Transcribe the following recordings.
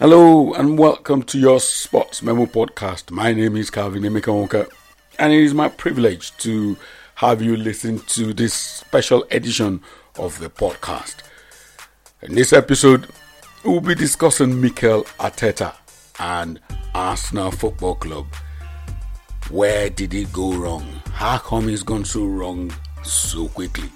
Hello and welcome to your Sports Memo podcast. My name is Calvin Emeka and it is my privilege to have you listen to this special edition of the podcast. In this episode, we'll be discussing Mikel Arteta and Arsenal Football Club. Where did it go wrong? How come it's gone so wrong so quickly?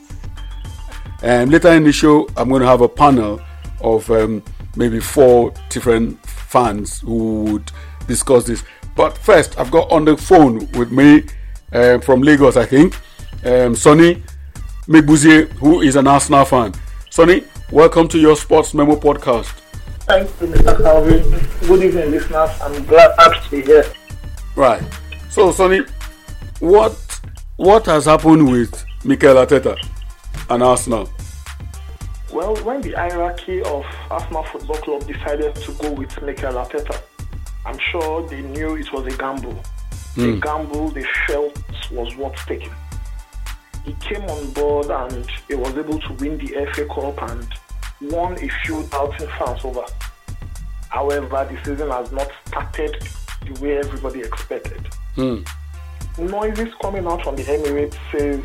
And later in the show, I'm going to have a panel of um, maybe four different fans who would discuss this. But first, I've got on the phone with me uh, from Lagos, I think, um, Sonny Megbuzie, who is an Arsenal fan. Sonny, welcome to your Sports Memo podcast. Thank you, Mr. Calvin. Good evening, listeners. I'm glad to be here. Right. So, Sonny, what what has happened with Mikel Arteta and Arsenal? Well, when the hierarchy of Arsenal Football Club decided to go with Mikel Arteta, I'm sure they knew it was a gamble. Mm. A gamble they felt was worth taking. He came on board and he was able to win the FA Cup and won a few doubting fans over. However, the season has not started the way everybody expected. Mm. Noises coming out from the Emirates says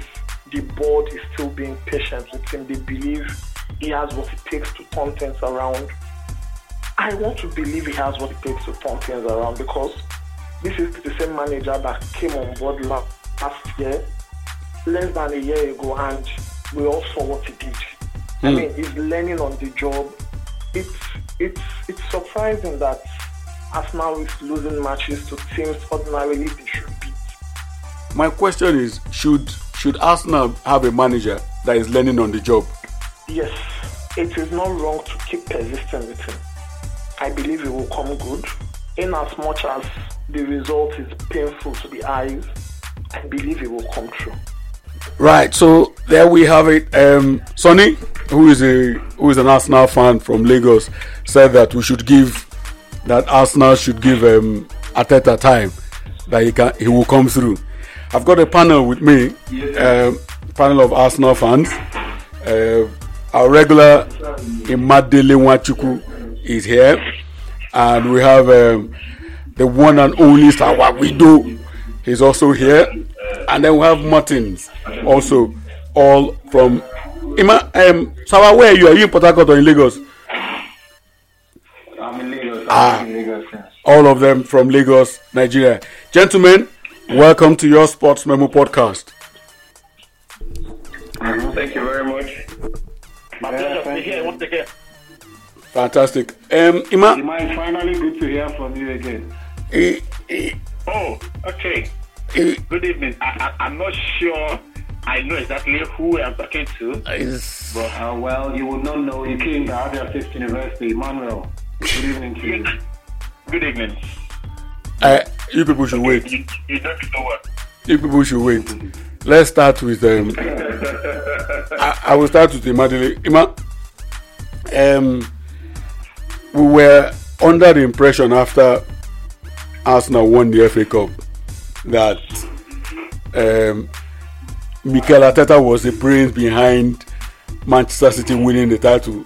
the board is still being patient with him. They believe he has what it takes to turn things around. I want to believe he has what it takes to turn things around because this is the same manager that came on board last year, less than a year ago, and we all saw what he did. Mm. I hmm. mean, he's learning on the job. It's it's it's surprising that Arsenal is losing matches to teams ordinarily they should beat. My question is, should should Arsenal have a manager that is learning on the job? Yes, it is not wrong to keep persisting with him. I believe it will come good. In as much as the result is painful to the eyes, I believe it will come true. Right, so there we have it. Um, Sonny, who is a who is an Arsenal fan from Lagos, said that we should give that Arsenal should give um, Arteta time that he can he will come through. I've got a panel with me, um, panel of Arsenal fans. Uh, our regular Imadele Wachuku is here, and we have um, the one and only Sawawido. He's also here, and then we have Martins also, all from Ima. Um, Sawa, where are you? Are you in Port Harcourt or in Lagos? I'm in Lagos. Ah, in Lagos yes. all of them from Lagos, Nigeria. Gentlemen, welcome to your Sports Memo podcast. Thank you very much. My yeah, pleasure to hear once again. Fantastic. Um, Ima, Ima, it's finally good to hear from you again. Eh, eh, oh, okay. Eh, good evening. I, I, am not sure I know exactly who I'm talking to. But, uh, well, you would not know. You came to Abia State University. Emmanuel, good evening to you. Good evening. Uh, you people should okay, wait. You, you don't know what? You people should wait. Let's start with um. I, I will start with Imadele. Ima, um, we were under the impression after Arsenal won the FA Cup that um, Mikel Arteta was the brains behind Manchester City winning the title.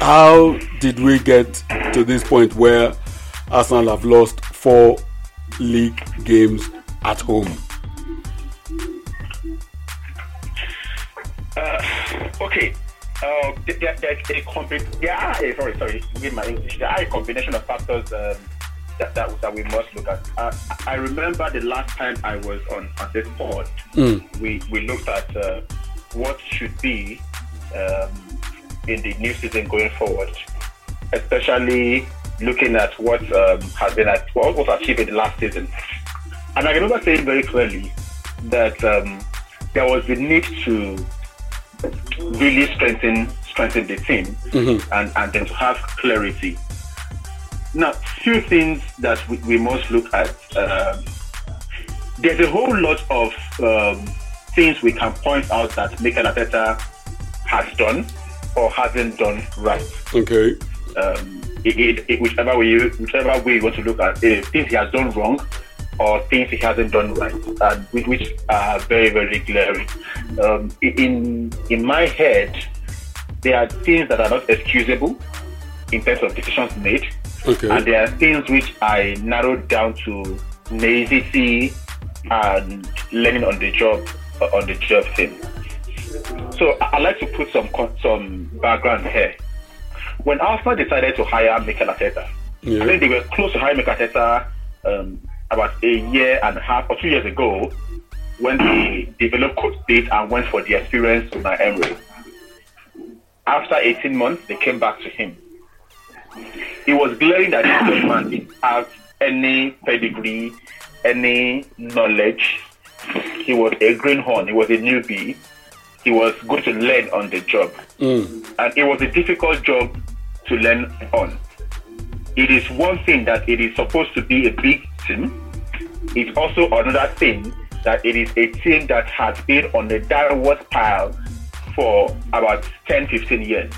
How did we get to this point where Arsenal have lost four league games at home? Uh, okay. Uh, there, there, a combi- there are a, sorry, sorry, with my English. There are a combination of factors um, that, that, that we must look at. Uh, I remember the last time I was on, on this board, mm. we, we looked at uh, what should be um, in the new season going forward, especially looking at what um, has been at, what was achieved in the last season. And I remember saying very clearly that um, there was the need to really strengthen strengthen the team mm-hmm. and, and then to have clarity. Now, few things that we, we must look at. Um, there's a whole lot of um, things we can point out that Mikel Arteta has done or hasn't done right. Okay. Um, it, it, it, whichever way you, whichever way you want to look at it, things he has done wrong or things he hasn't done right, and which are very, very glaring. Um, in in my head, there are things that are not excusable, in terms of decisions made, Okay. and there are things which I narrowed down to naivety and learning on the job uh, on the job thing. So I- I'd like to put some some background here. When Arsenal decided to hire Mikel Arteta, Yeah. I think they were close to hiring Mikel Arteta um, about a year and a half or two years ago when they developed coach bid and went for the experience of Unai Emery. After 18 months, they came back to him. It was glaring that this man didn't have any pedigree, any knowledge. He was a greenhorn. He was a newbie. He was going to learn on the job. Mm. And it was a difficult job to learn on. It is one thing that it is supposed to be a big team. It's also another thing that it is a team that has been on the downward spiral for about 10, 15 years.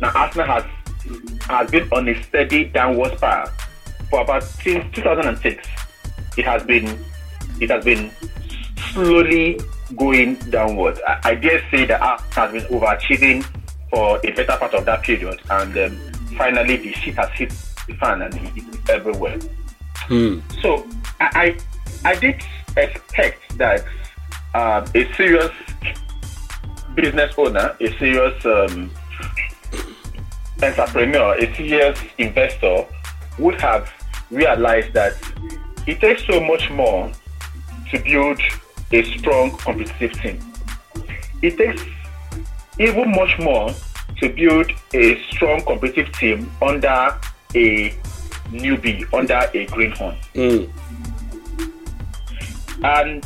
Now, Arsenal has has been on a steady downward spiral for about since 2006. It has been it has been slowly going downward. I, I dare say that Arsenal has been overachieving for a better part of that period, and um, finally the shit has hit the fan and it's everywhere. So I, I I did expect that um, a serious business owner, a serious um, entrepreneur, a serious investor would have realized that it takes so much more to build a strong competitive team. It takes even much more to build a strong competitive team under a newbie, under a greenhorn. Mm. And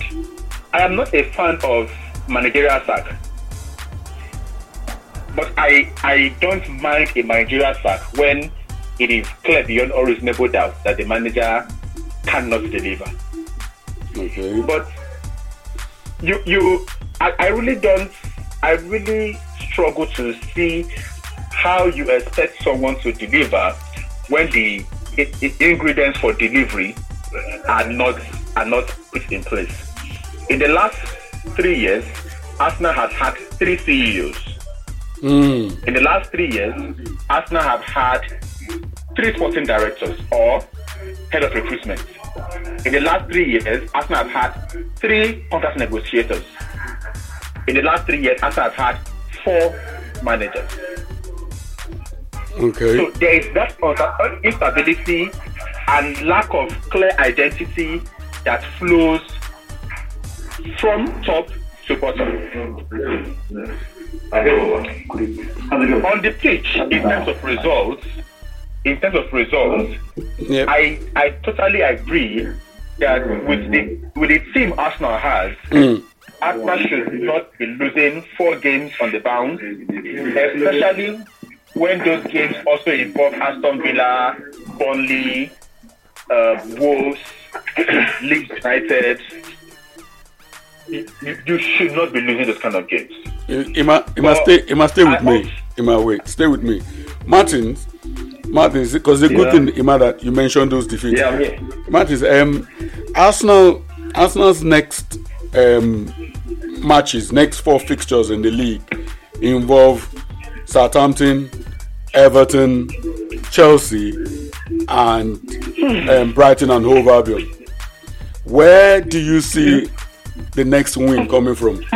I am not a fan of managerial sack. But I, I don't mind a managerial sack when it is clear beyond all reasonable doubt that the manager cannot deliver. Okay. But you you I, I really don't I really struggle to see how you expect someone to deliver when the ingredients for delivery uh, are not are not put in place. In the last three years, Arsenal has had three CEOs. Hmm. In the last three years, Arsenal have had three sporting directors or head of recruitment. In the last three years, Arsenal have had three contract negotiators. In the last three years, Arsenal have had four managers. Okay. So there is that instability and lack of clear identity that flows from top to bottom. On the pitch, in terms of results, in terms of results, Yep. I I totally agree that with the with the team Arsenal has, mm. Arsenal should not be losing four games on the bounce, especially when those games also involve Aston Villa, Burnley, uh, Wolves, Leeds United. You, you- should not be losing those kind of games. He must, stay. Must stay with I me. hope- must wait. Stay with me, Martins. Martins, because it's a good Yeah. thing, Ima, that you mentioned those defeats. Yeah, I'm here. Martins, um, Arsenal, Arsenal's next um matches, next four fixtures in the league involve Southampton, Everton, Chelsea, and um, Brighton and Hove Albion. Where do you see the next win coming from?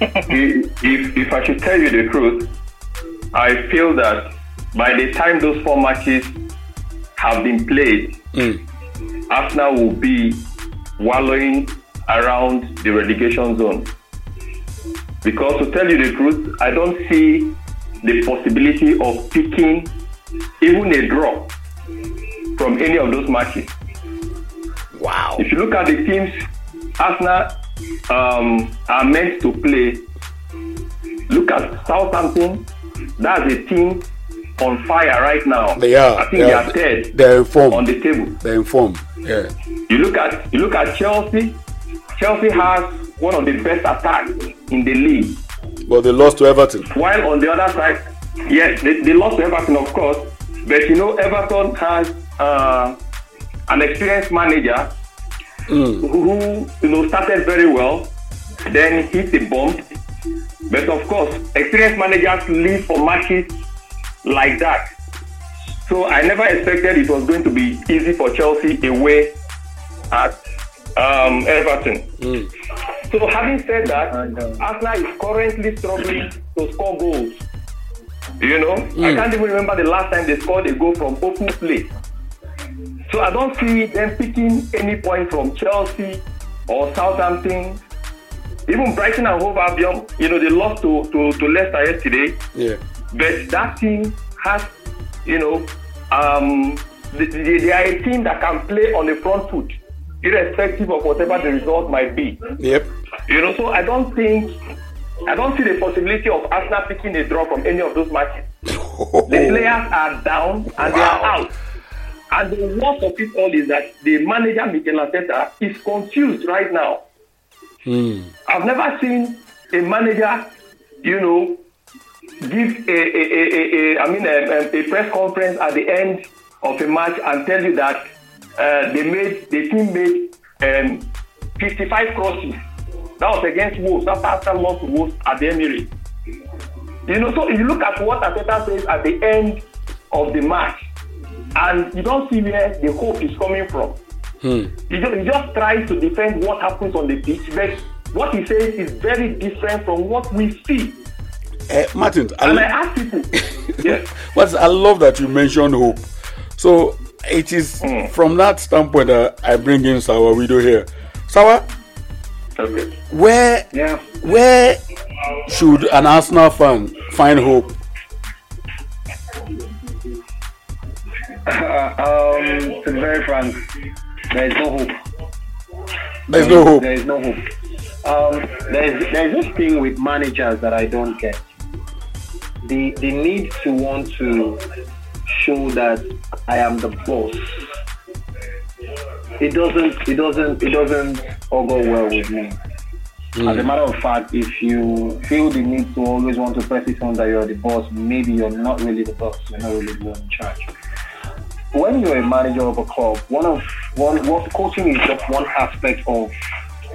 if, if, if I should tell you the truth, I feel that by the time those four matches have been played, Arsenal will be wallowing around the relegation zone. Because to tell you the truth, I don't see the possibility of picking even a draw from any of those matches. Wow. If you look at the teams Arsenal um, are meant to play, look at Southampton. That's a team on fire right now. They are. I think they they are, are third They're informed. on the table. They're informed. Yeah. You look at you look at Chelsea. Chelsea has one of the best attacks in the league. But they lost to Everton. While on the other side, yes, they, they lost to Everton, of course. But you know, Everton has uh, an experienced manager who, who you know started very well, then hit a bump, But of course, experienced managers live for matches like that. So I never expected it was going to be easy for Chelsea away at um, Everton. Mm. So having said that, Arsenal is currently struggling to score goals. You know, mm. I can't even remember the last time they scored a goal from open play. So I don't see them picking any point from Chelsea or Southampton. Even Brighton and Hove Albion, you know, they lost to, to, to Leicester yesterday. Yeah. But that team has, you know, um, they, they are a team that can play on the front foot, irrespective of whatever the result might be. Yep. You know, so I don't think, I don't see the possibility of Arsenal picking a draw from any of those matches. the players are down and wow. they are out. And the worst of it all is that the manager, Mikel Arteta, is confused right now. Hmm. I've never seen a manager, you know, give a, a, a, a I mean, a, a, press conference at the end of a match and tell you that uh, they made the team made um, 55 crosses. That was against Wolves. That's after lost to Wolves at the Emirates. You know, so if you look at what Arteta says at the end of the match, and you don't see where the hope is coming from. Hmm. He, just, he just tries to defend what happens on the pitch, but what he says is very different from what we see. Uh, Martin, I, and I ask people. yes. But I love that you mentioned hope. So it is mm. from that standpoint that I bring in Sawa Widow here. Sawa, okay. where yeah. where should an Arsenal fan find hope? um, to be very frank, there is no hope. There's no hope. There is no hope. Um, there's there's this thing with managers that I don't get. The the need to want to show that I am the boss. It doesn't it doesn't it doesn't all go well with me. Mm. As a matter of fact, if you feel the need to always want to press it on that you're the boss, maybe you're not really the boss. You're not really the one in charge when you're a manager of a club, one of one what coaching is just one aspect of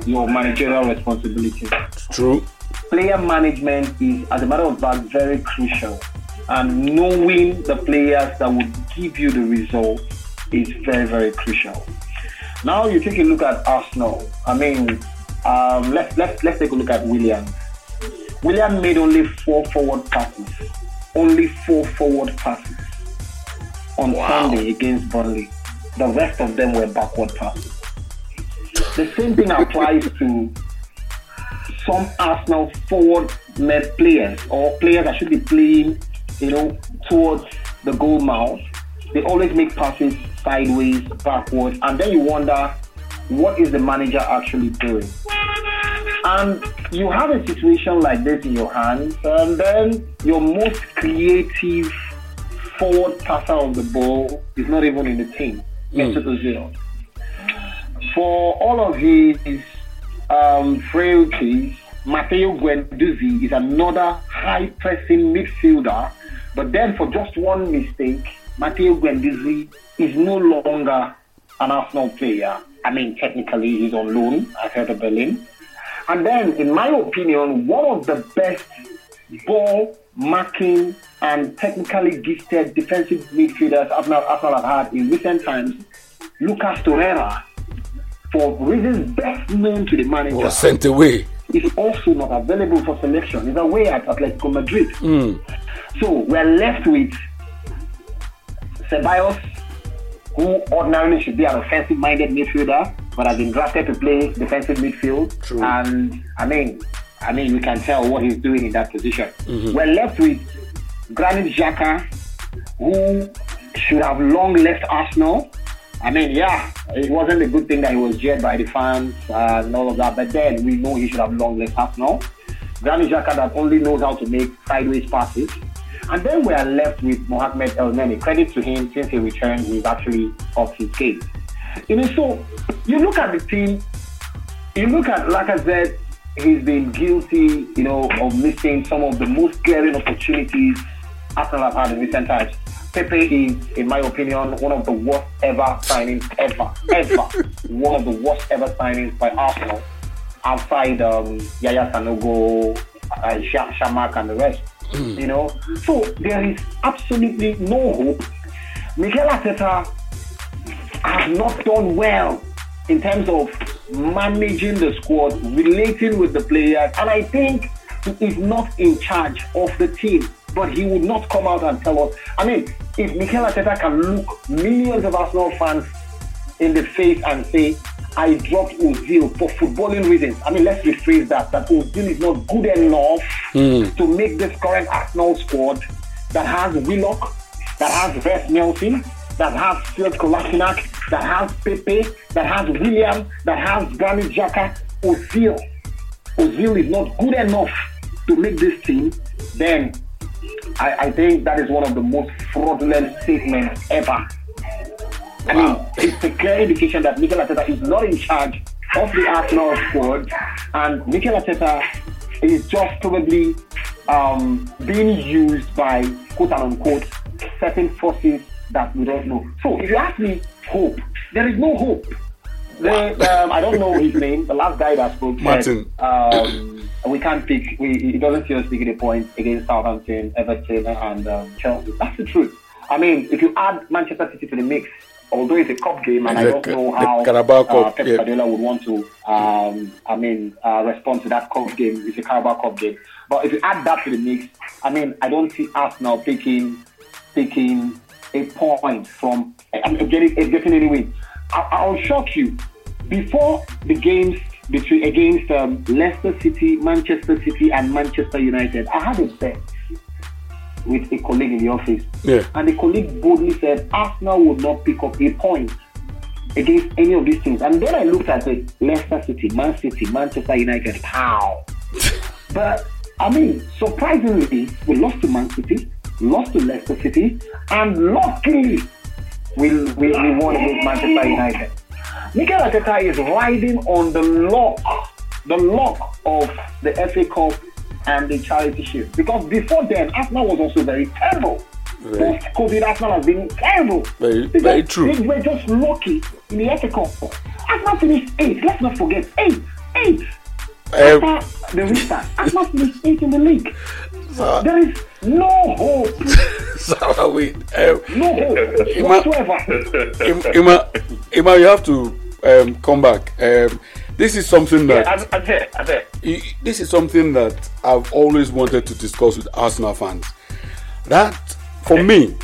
your managerial responsibility. True. Player management is, as a matter of fact, very crucial, and knowing the players that would give you the result is very, very crucial. Now you take a look at Arsenal. I mean, um, let's let's let's take a look at Willian. Willian made only four forward passes. Only four forward passes on wow. Sunday against Burnley. The rest of them were backward passes. The same thing applies to some Arsenal forward players or players that should be playing, you know, towards the goal mouth. They always make passes sideways, backwards, and then you wonder what is the manager actually doing? And you have a situation like this in your hands, and then your most creative forward passer of the ball is not even in the team. Mm. Mesut Ozil. For all of his um, frailties, Matteo Guendouzi is another high pressing midfielder. But then, for just one mistake, Matteo Guendouzi is no longer an Arsenal player. I mean, technically, he's on loan at Hertha Berlin. And then, in my opinion, one of the best ball marking and technically gifted defensive midfielders Arsenal, Arsenal have had in recent times, Lucas Torreira, for reasons best known to the manager, was sent away. Is also not available for selection. He's away at Atletico Madrid. Mm. So we're left with Ceballos, who ordinarily should be an offensive-minded midfielder, but has been drafted to play defensive midfield. True. And I mean, I mean, we can tell what he's doing in that position. Mm-hmm. We're left with Granit Xhaka, who should have long left Arsenal. I mean, yeah, it wasn't a good thing that he was jeered by the fans and all of that, but then we know he should have long left Arsenal. Granit Xhaka that only knows how to make sideways passes. And then we are left with Mohamed El Elneny. Credit to him, since he returned, he's actually off his game. You know, so you look at the team, you look at Lacazette, he's been guilty, you know, of missing some of the most glaring opportunities Arsenal have had in recent times. Pepe is, in my opinion, one of the worst ever signings ever, ever. one of the worst ever signings by Arsenal outside um, Yaya Sanogo uh, Chamakh and the rest. Mm. You know, so there is absolutely no hope. Mikel Arteta has not done well in terms of managing the squad, relating with the players, and I think he is not in charge of the team. But he would not come out and tell us. I mean, if Mikel Arteta can look millions of Arsenal fans in the face and say, I dropped Ozil for footballing reasons. I mean, let's rephrase that. That Ozil is not good enough mm. to make this current Arsenal squad that has Willock, that has Reiss Nelson, that has Sead Kolasinac, that has Pepe, that has Willian, that has Granit Xhaka. Ozil. Ozil is not good enough to make this team. Then I, I think that is one of the most fraudulent statements ever I mean, it's a clear indication that Mikel Arteta is not in charge of the Arsenal squad, and Mikel Arteta is just probably um, being used by quote unquote certain forces that we don't know. So, if you ask me, hope, there is no hope. Um, I don't know his name. The last guy that spoke Martin. Said, um, we can't pick. We, he doesn't see us picking a point against Southampton, Everton, and um, Chelsea. That's the truth. I mean, if you add Manchester City to the mix, although it's a cup game, and the, I don't know how Carabao Cup, uh, Pep yeah. Guardiola would want to, um, I mean, uh, respond to that cup game. It's a Carabao Cup game. But if you add that to the mix, I mean, I don't see Arsenal taking taking a point from I'm getting getting any win. I, will shock you. Before the games between against um, Leicester City, Manchester City, and Manchester United, I had a bet with a colleague in the office. Yeah. And the colleague boldly said Arsenal would not pick up a point against any of these teams. And then I looked at it Leicester City, Man City, Manchester United, pow. but I mean, surprisingly, we lost to Man City, lost to Leicester City, and luckily we, we, we won against Manchester United. Mikel Arteta is riding on the lock, the lock of the FA Cup and the charity shield. Because before then, Arsenal was also very terrible. Post COVID, Arsenal has been terrible. Very, very true. They were just lucky in the FA Cup. Arsenal finished eight. Let's not forget eight, eight. Um, After the restart, Arsenal finished eight in the league. So, there is no hope. Sorry, wait. Um, no hope Ima, whatsoever. Ima, Ima, you have to um, come back. Um, this is something that yeah, I'm, I'm there. I'm there. This is something that I've always wanted to discuss with Arsenal fans. That for me,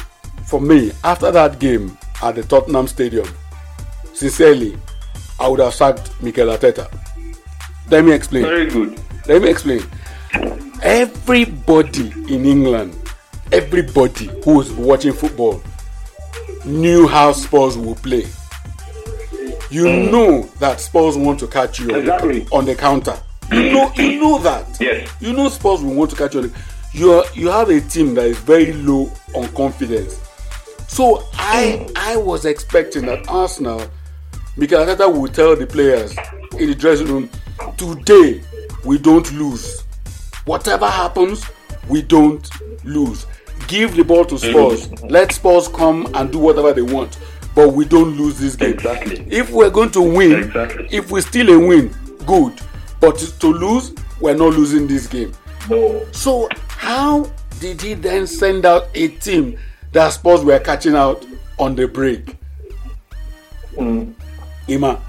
for me, after that game at the Tottenham Stadium, sincerely, I would have sacked Mikel Arteta. Let me explain. Very good. Let me explain. Everybody in England, everybody who was watching football, knew how Spurs would play you mm. know that Spurs want to catch you exactly. on, the, counter. You know, you know that. Yes. You know Spurs will want to catch you. On the, you are, you have a team that is very low on confidence. So I I was expecting that Arsenal, Mikel Arteta will tell the players in the dressing room, today we don't lose. Whatever happens, we don't lose. Give the ball to Spurs. Let Spurs come and do whatever they want but we don't lose this game. Exactly. If we're going to win, exactly. if we still a win, good. But to lose, we're not losing this game. No. So how did he then send out a team that Spurs were catching out on the break? Mm. Ima.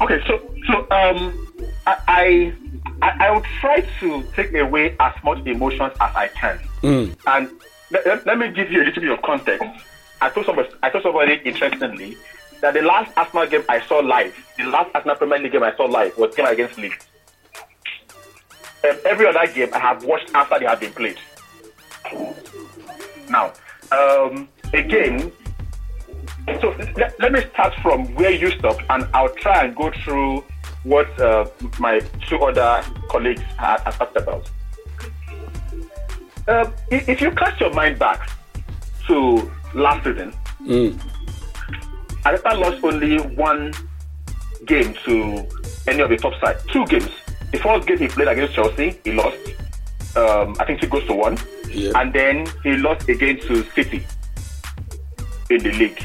Okay, so so um, I, I I would try to take away as much emotions as I can, mm. and let, let me give you a little bit of context. I told somebody, I told somebody interestingly that the last Arsenal game I saw live, the last Arsenal Premier League game I saw live was game against Leeds. Um, every other game I have watched after they have been played. Now, um, again, so let, let me start from where you stopped, and I'll try and go through what uh, my two other colleagues had, talked about. Uh, if you cast your mind back to last season, mm. Arteta lost only one game to any of the top side. Two games. The first game he played against Chelsea, he lost. Um, I think he goes to one. Yeah. And then he lost again to City in the league.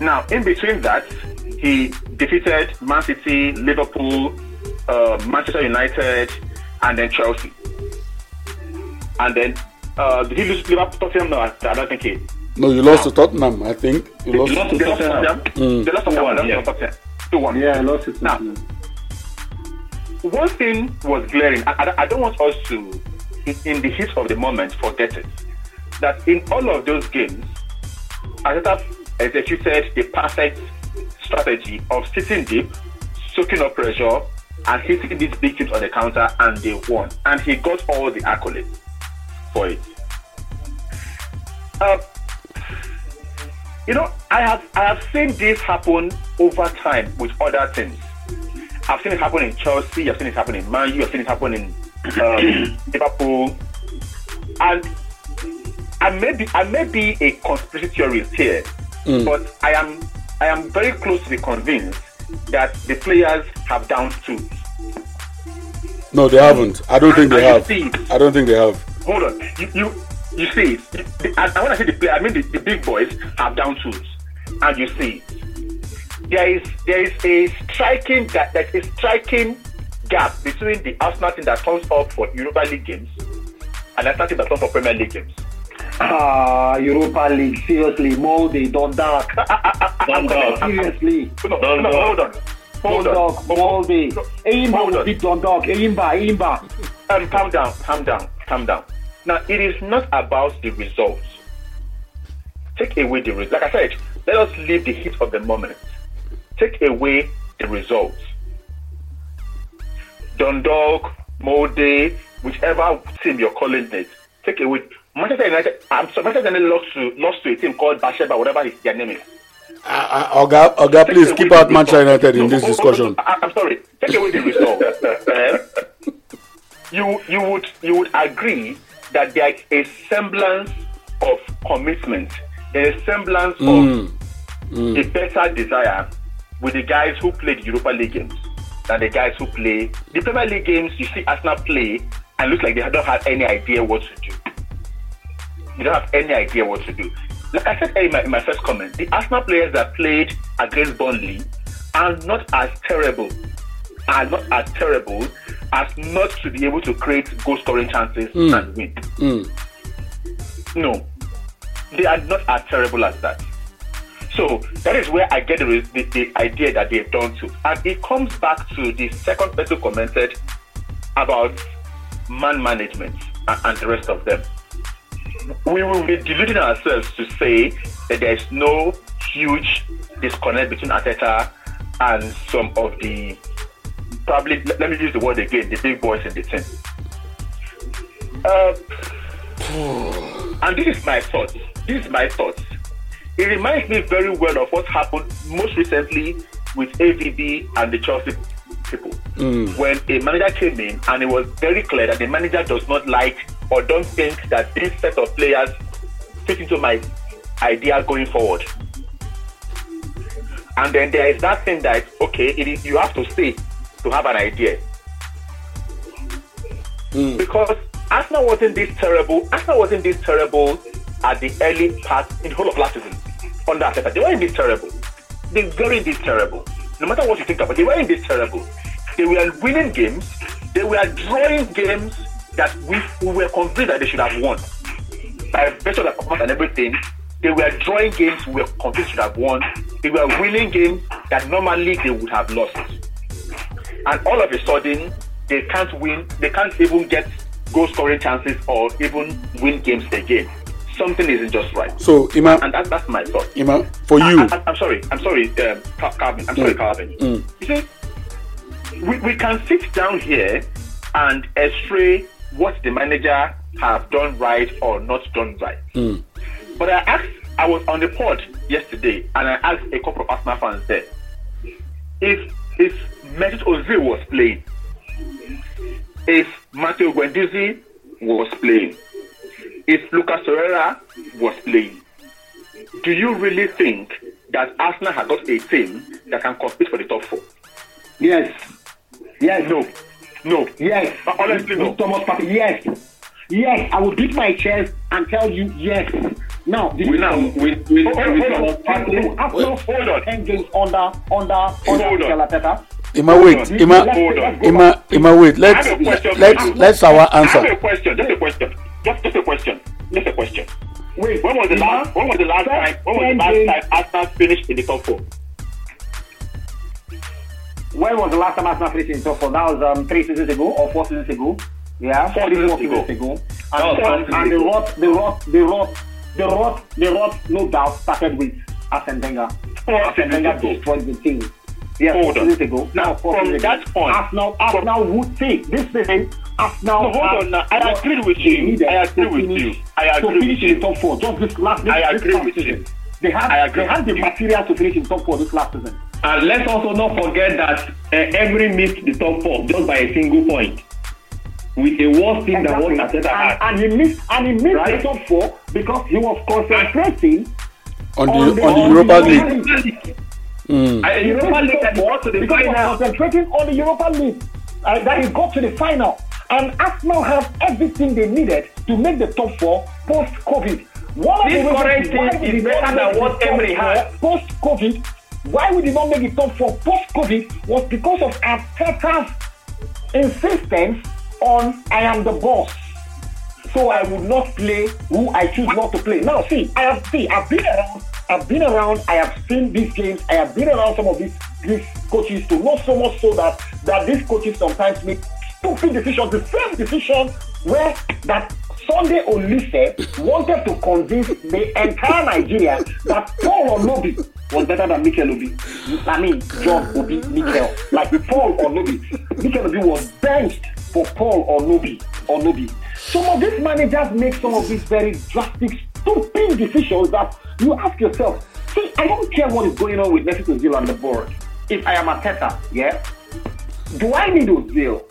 Now, in between that, he defeated Man City, Liverpool, uh, Manchester United, and then Chelsea. and then uh, did he lose Liverpool? Tottenham? No, I don't think he. No, you lost to Tottenham. I think you lost. lost to They lost to Tottenham. Tottenham. They lost to Two-one, Tottenham. yeah. Yeah. Tottenham. Two one. Yeah, I lost it. Now, one thing was glaring. I, I, I don't want us to, in, in the heat of the moment, forget it. That in all of those games, Arteta executed the perfect strategy of sitting deep, soaking up pressure, and hitting these big teams on the counter, and they won. And he got all the accolades for it. Uh, you know, I have I have seen this happen over time with other teams. I've seen it happen in Chelsea. I've seen it happen in Man U. I've seen it happen in um, Liverpool. And I may be I may be a conspiracy theorist here, but I am I am very close to be convinced that the players have down tools. No, they haven't. I don't think they have. I don't think they have. Hold on, you you, you see, it. The- and and when I say the player, I mean the, the big boys have down tools, and you see, there is there is a striking that there is a striking gap between the Arsenal team that comes up for Europa League games and the Arsenal team that turns up for Premier League games. Ah, Europa League, seriously, Molde, Dundalk. I'm coming. Seriously. No, no, no, hold on. Hold on. Dundalk, Molde. Enyimba Hold will on. beat Dundalk. Enyimba, Enyimba. Um, calm down, calm down, calm down. Now, it is not about the results. Take away the results. Like I said, let us leave the heat of the moment. Take away the results. Dundalk, Molde, whichever team you're calling it, take away. Manchester United, I'm sorry, Manchester United lost to, lost to a team called Basheba, whatever his, their name is. Uh, uh, Oga, Oga, please keep out Manchester. United in No, this hold- hold- discussion. I, I'm sorry. Take away the result. Eh? you you would you would agree that there is a semblance of commitment. There is semblance of mm. Mm. a better desire with the guys who play the Europa League games than the guys who play the Premier League games. You see Arsenal play and look like they don't have any idea what to do. They don't have any idea what to do. Like I said in my, in my first comment, the Arsenal players that played against Burnley are not as terrible, are not as terrible as not to be able to create goal scoring chances hmm. and win. Hmm. No, they are not as terrible as that. So that is where I get the, the, the idea that they've done to. And it comes back to the second person commented about man management and, and the rest of them. We will be deluding ourselves to say that there is no huge disconnect between Arteta and some of the probably let let me use the word again, the big boys in the team. Uh, and this is my thoughts. This is my thoughts. It reminds me very well of what happened most recently with AVB and the Chelsea people. When a manager came in and it was very clear that the manager does not like or don't think that this set of players fit into my idea going forward. And then there is that thing that okay, it is, you have to stay to have an idea. Hmm. Because Arsenal wasn't this terrible. Arsenal wasn't this terrible at the early part in the whole of last season under Arteta. They weren't this terrible. They weren't this terrible. No matter what you think about, it, they weren't this terrible. They were winning games. They were drawing games that we, we were convinced that they should have won. By virtue of their performance and everything, they were drawing games we were convinced should have won. They were winning games that normally they would have lost. And all of a sudden, they can't win. They can't even get goal scoring chances or even win games again. Something isn't just right. So, Ima, And that, that's my thought. Ima, for you, I, am sorry. I'm sorry, um, Cal- Calvin. I'm sorry, mm. Calvin. Mm. You see, we, we can sit down here and x-ray what the manager have done right or not done right. Mm. But I asked, I was on the pod yesterday, and I asked a couple of Arsenal fans there if if Mesut Ozil was playing, if Matteo Guendouzi was playing, if Lucas Torreira was playing, do you really think that Arsenal has got a team that can compete for the top four? Yes. Yes. No, no. Yes. Uh, honestly, no. Thomas Partey. Yes. Yes. I will beat my chest and tell you yes. Now, this We now with, with, Hold on, hold on. Partey- Arsenal Hold on. games under under under Hold on. Mikel Arteta. Ima, wait, Ima, Let's- Hold on. let's go Ima, back. Ima, wait. I Let's a question let's let's our I have answer. a question, just a question. Just wait, when was the last? When was the last time? When was the last time Arsenal finished in the top four? When was the last time Arsenal finished in the top four? That was um, three seasons ago or four seasons ago. Yeah, four seasons ago. ago. And, and, and the rot, the rot, the rot, the rot, the rot, no doubt started with Arsene Wenger. Arsene Wenger destroyed the team. Yes, hold four seasons ago. Now, from that point, Arsenal, Arsenal would see this season. Arsenal. No, hold on. Now. I agree with you. I agree with you. I agree to finish in the top four. Just this last. This, I agree with you. They had, they had the material to finish in top four this last season. And let's also not forget that uh, Emery missed the top four just by a single point. With a worse team exactly. than what Arteta had. And he missed and he missed right? the top four because he was concentrating on the on the, on the Europa League. League. Mm. Uh, Europa League and what to the because final. concentrating on the Europa League. Uh, that he got to the final. And Arsenal have everything they needed to make the top four post COVID. One this current team is better than what Emery had. Post COVID, why we did not make the top four post COVID was because of Arteta's insistence on I am the boss. So I would not play who I choose not to play. Now see, I have see, I've been around, I've been around, I have seen these games, I have been around some of these these coaches to know so much so that that these coaches sometimes make stupid decisions, the same decision where that Sunday Oliseh wanted to convince the entire Nigeria that Paul Onobi was better than Mikel Obi. I mean, John Obi, Mikel. Like Paul Onobi. Mikel Obi was benched for Paul Onobi. Onobi. Some of these managers make some of these very drastic, stupid decisions that you ask yourself, see, I don't care what is going on with Mesut Ozil on the board. If I am Arteta, yeah, do I need Ozil?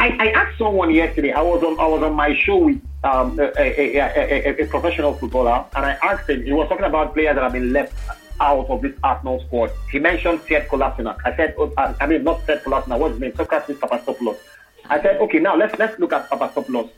I, I asked someone yesterday. I was on I was on my show with um, a, a, a, a, professional footballer, and I asked him. He was talking about players that have been left out of this Arsenal squad. He mentioned Sead Kolasinac. I said, oh, I mean not Sead Kolasinac. What's his name? Socrates Papastopoulos. I said, okay, now let's let's look at Papastopoulos.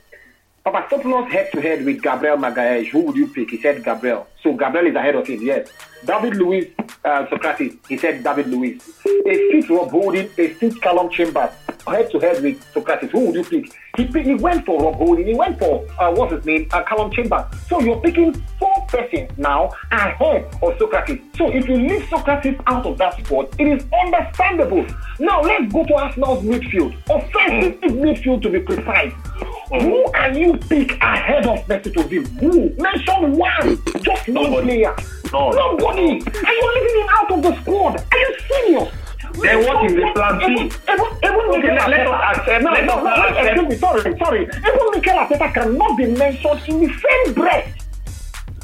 Papastopoulos head to head with Gabriel Magalhaes. Who would you pick? He said Gabriel. So Gabriel is ahead of him. Yes. David Luiz uh, Socrates. He said David Luiz. A fit Rob Holding. A fit Callum Chambers head to head with Socrates. Who would you pick? He, he went for Rob Holding. He went for, uh, what's his name? Uh, Callum Chambers. So you're picking four persons now ahead of Socrates. So if you leave Socrates out of that spot, it is understandable. Now let's go to Arsenal's midfield. Offensive midfield to be precise. Who can you pick ahead of Mesut Ozil? Who? Mention one. Just one player. No. Nobody. Are you leaving him out of the squad? Are you serious? Then what is the plan B? okay, let, let us accept. No, let no, no, accept. Excuse me, sorry, sorry. Even Mikel Arteta cannot be mentioned in the same breath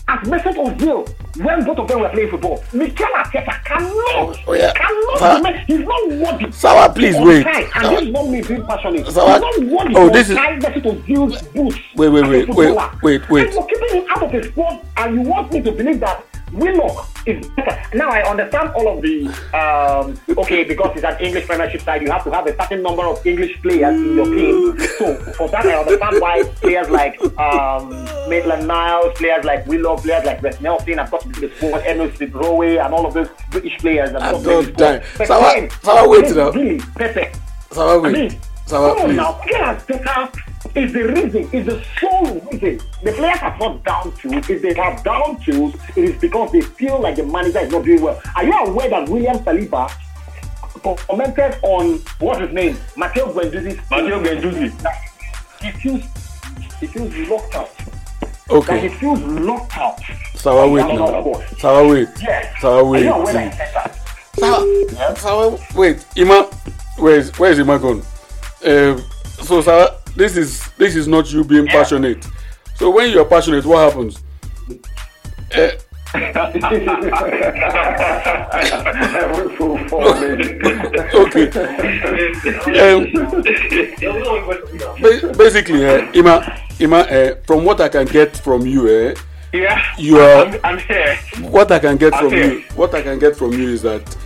as Mesut Ozil when both of them were playing football. Mikel Arteta cannot, oh, yeah. cannot Sa- be He's not worthy. Sawa, please wait. Time, and this is not me being passionate. Sawa. He's not worthy oh, this is... Mesut Ozil's boots. Wait, wait, wait, wait, wait, wait. And you're keeping him out of the squad and you want me to believe that Willock is better. Now I understand all of the um, okay because it's an English Premiership side. You have to have a certain number of English players in your team. So for that, I understand why players like um, Maitland Niles, players like Willock, players like Wes Nelson have got to be the squad. Emile Rowe, and all of those British players. Have got to be the squad. Sawa, Sawa, wait now. Really, Pepe. Sawa, wait. I mean, Sawa, please. Now, players better is the reason, is the sole reason the players are not down tools. If they have down tools, it is because they feel like the manager is not doing well. Are you aware that William Saliba commented on what's his name? Matteo Guendouzi. Matteo Guendouzi. He feels he feels locked out. Okay. That he feels locked out. Sawa wait now. Sawa wait. Yes. Sawa wait. Are you aware that he said that? Sawa, Sawa wait. Ima, where is where is Ima going? Uh, so Sawa this is this is not you being yeah. passionate. So when you're passionate what happens? Uh, okay. Um, basically uh, ima ima uh, from what i can get from you uh, yeah. you are I'm, I'm here. what i can get I'm from here. you what i can get from you is that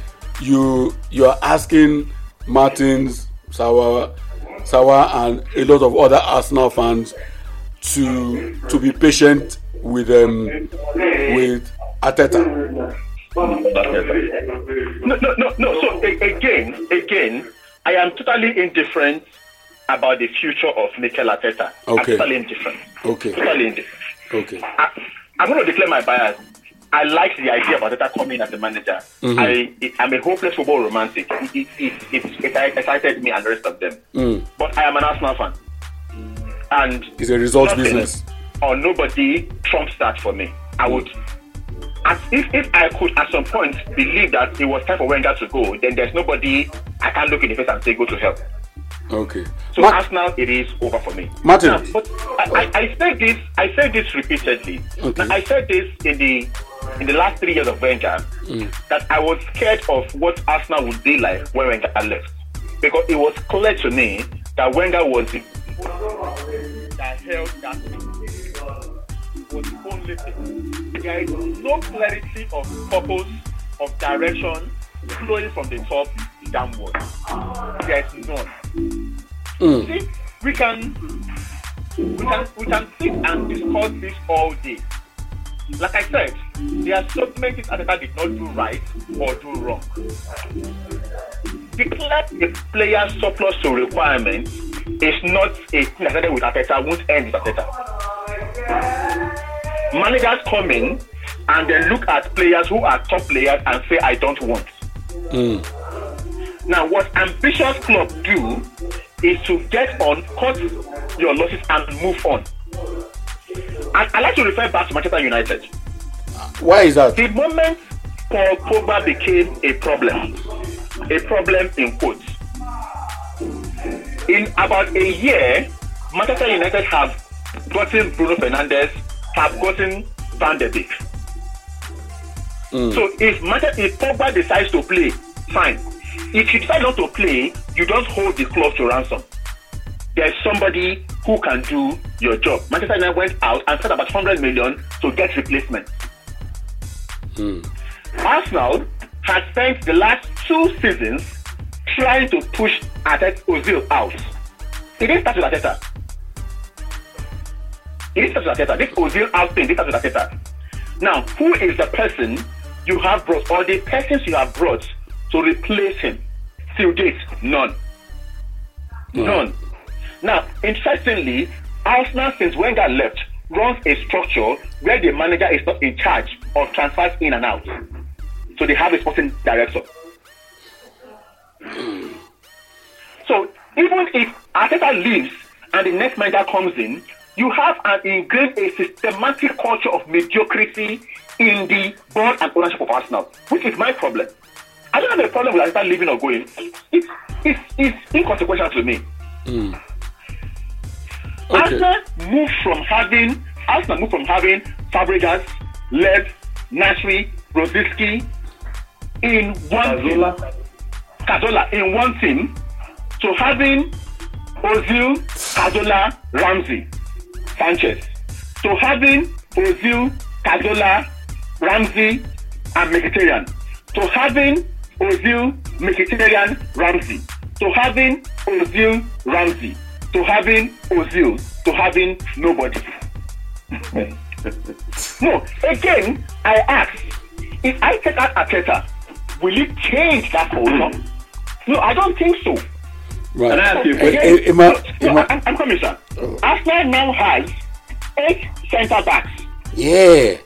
you you are asking martins sawa Sawa and a lot of other Arsenal fans to to be patient with um with Arteta. No, no, no, no. So again, again, I am totally indifferent about the future of Mikel Arteta. Okay. I'm totally indifferent. Okay. Totally indifferent. Okay. I, I'm going to declare my bias. I like the idea of Arteta coming as a manager. Mm-hmm. I, it, I'm a hopeless football romantic. It, it, it, it, it excited me and the rest of them. Mm. But I am an Arsenal fan. And It's a results business. Or nobody trumps that for me. I would, as if, if I could at some point believe that it was time for Wenger to go, then there's nobody I can look in the face and say, go to hell. Okay. So Ma- Arsenal, it is over for me. Martin. Now, but I, I, I said this. I said this repeatedly. Okay. Now, I said this in the in the last three years of Wenger mm. that I was scared of what Arsenal would be like when Wenger left, because it was clear to me that Wenger was the that held that was the only thing. There is no clarity of purpose, of direction flowing from the top downwards. There is none mm. see, we can we can we can sit and discuss this all day. Like I said, there are so many things Arteta did not do right or do wrong. Declare a player surplus to requirements is not a thing that started with Arteta, won't end with Arteta. Managers come in and then look at players who are top players and say, I don't want. Hmm. Now, what ambitious clubs do is to get on, cut your losses, and move on. And I like to refer back to Manchester United. Why is that? The moment Paul Pogba became a problem, a problem in quotes, in about a year, Manchester United have gotten Bruno Fernandes, have gotten Van der Beek. So if Manchester, if Pogba decides to play, fine. If you decide not to play, you don't hold the club to ransom. There's somebody who can do your job. Manchester United went out and spent about 100 million to get replacement. Hmm. Arsenal has spent the last two seasons trying to push Arteta Ozil out. It didn't start with Arteta. It didn't start with Arteta. This Ozil out thing didn't start with Arteta. Now, who is the person you have brought, or the persons you have brought to replace him? Till date, none. Hmm. None. Now, interestingly, Arsenal since Wenger left runs a structure where the manager is not in charge of transfers in and out. So they have a sporting director. So even if Arteta leaves and the next manager comes in, you have an ingrained a systematic culture of mediocrity in the board and ownership of Arsenal, which is my problem. I don't have a problem with Arteta leaving or going. It's, it's, it's inconsequential to me. Hmm. Okay. Arsenal moved from having Arsenal moved from having Fabregas, Lev, Nasri, Rosicky in one Cazorla. team, Cazorla in one team, to having Ozil, Cazorla, Ramsey, Sanchez, to having Ozil, Cazorla, Ramsey, and Mkhitaryan, to having Ozil, Mkhitaryan, Ramsey, to having Ozil, Ramsey, to having Ozil, to having nobody. no, again, I ask, if I take out Arteta, will it change that culture? No, I don't think so. Right. Can I ask you a question? eh, Emma- no, Emma- I'm, I'm coming, sir. Arsenal now has eight centre backs. yeah.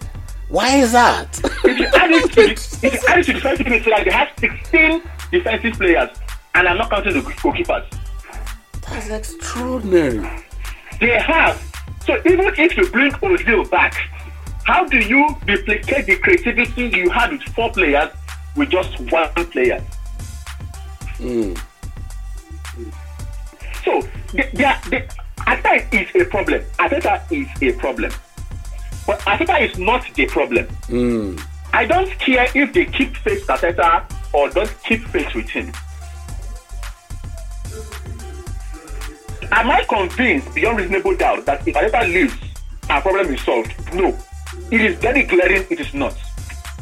Why is that? If you add it to the, if you add it to the defensive midfield, they have 16 defensive players, and I'm not counting the goalkeepers. That's extraordinary. They have. So even if you bring Ozil back, how do you replicate the creativity you had with four players with just one player? Hmm. So the, the, the, Arteta is a problem. Arteta is a problem. But Arteta is not the problem. Hmm. I don't care if they keep faith with Arteta or don't keep faith with him. Am I convinced beyond reasonable doubt that if Arteta leaves, our problem is solved? No. It is very glaring it is not.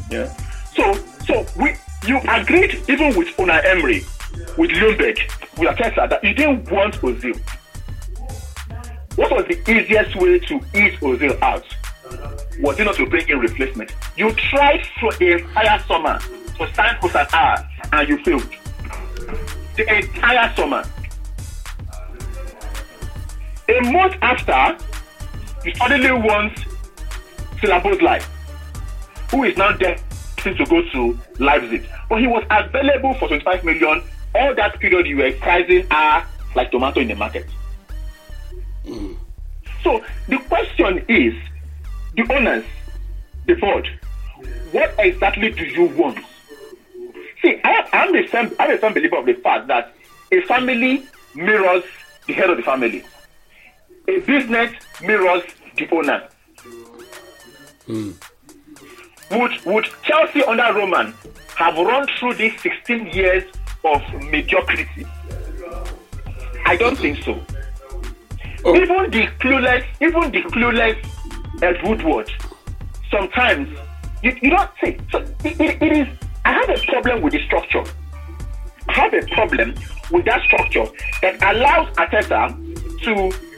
Yeah. So, so we, you agreed even with Unai Emery, with Ljungberg, with Arteta that you didn't want Ozil. What was the easiest way to ease Ozil out? Was it not to bring in replacement? You tried for the entire summer to sign Hosanna and you failed. The entire summer. A month after, you suddenly want life. who is now destined to go to Leipzig. But he was available for 25 million. All that period you were pricing are like tomato in the market. Mm. So the question is, the owners, the board, what exactly do you want? See, I, am a firm, I'm a firm believer of the fact that a family mirrors the head of the family. A business mirrors the owner. Mm. Would, would Chelsea under Roman have run through these 16 years of mediocrity? I don't think so. Oh. Even the clueless, even the clueless Ed Woodward, sometimes you, you don't see. So it, it, it is. I have a problem with the structure. I have a problem with that structure that allows Arteta to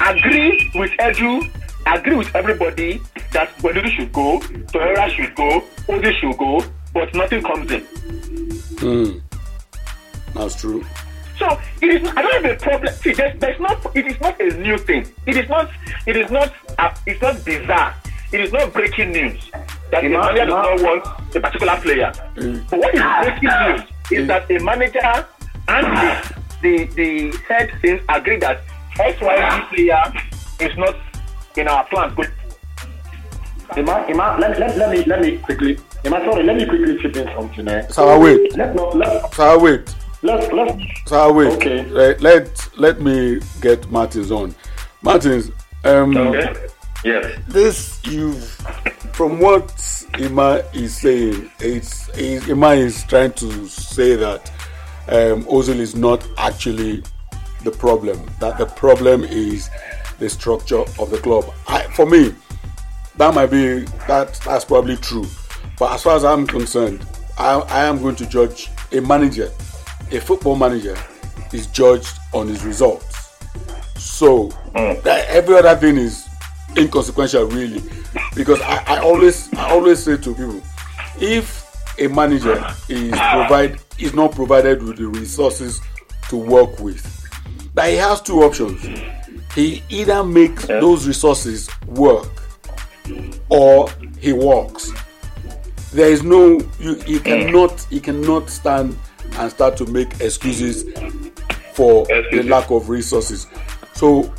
agree with Edu, agree with everybody that Guendouzi should go, Torreira should go, Ozil should go, but nothing comes in. Hmm. That's true. So it is. I don't have a problem. See, there's, there's not. It is not a new thing. It is not. It is not. Uh, it's not bizarre. It is not breaking news that a manager does not want a particular player. Mm. But what is breaking news is mm. that a manager and the the, the head things agree that X Y Z player is not in our plans. But Ima, Ima, let, let, let me let me quickly. Ima, sorry, let me quickly chip in something. Eh? So wait. Let not let. So wait. Let's let's. So wait. Okay. Let, let let me get Martins on. Martins. Um, okay. Yes. This you, from what Ima is saying, it's, it's Ima is trying to say that um, Ozil is not actually the problem. That the problem is the structure of the club. I, for me, that might be that that's probably true. But as far as I'm concerned, I, I am going to judge a manager a football manager is judged on his results. So mm. that every other thing is inconsequential, really, because I, I always I always say to people, if a manager is provide is not provided with the resources to work with, that he has two options. He either makes those resources work or he walks. There is no you he cannot he cannot stand and start to make excuses for the lack of resources. So,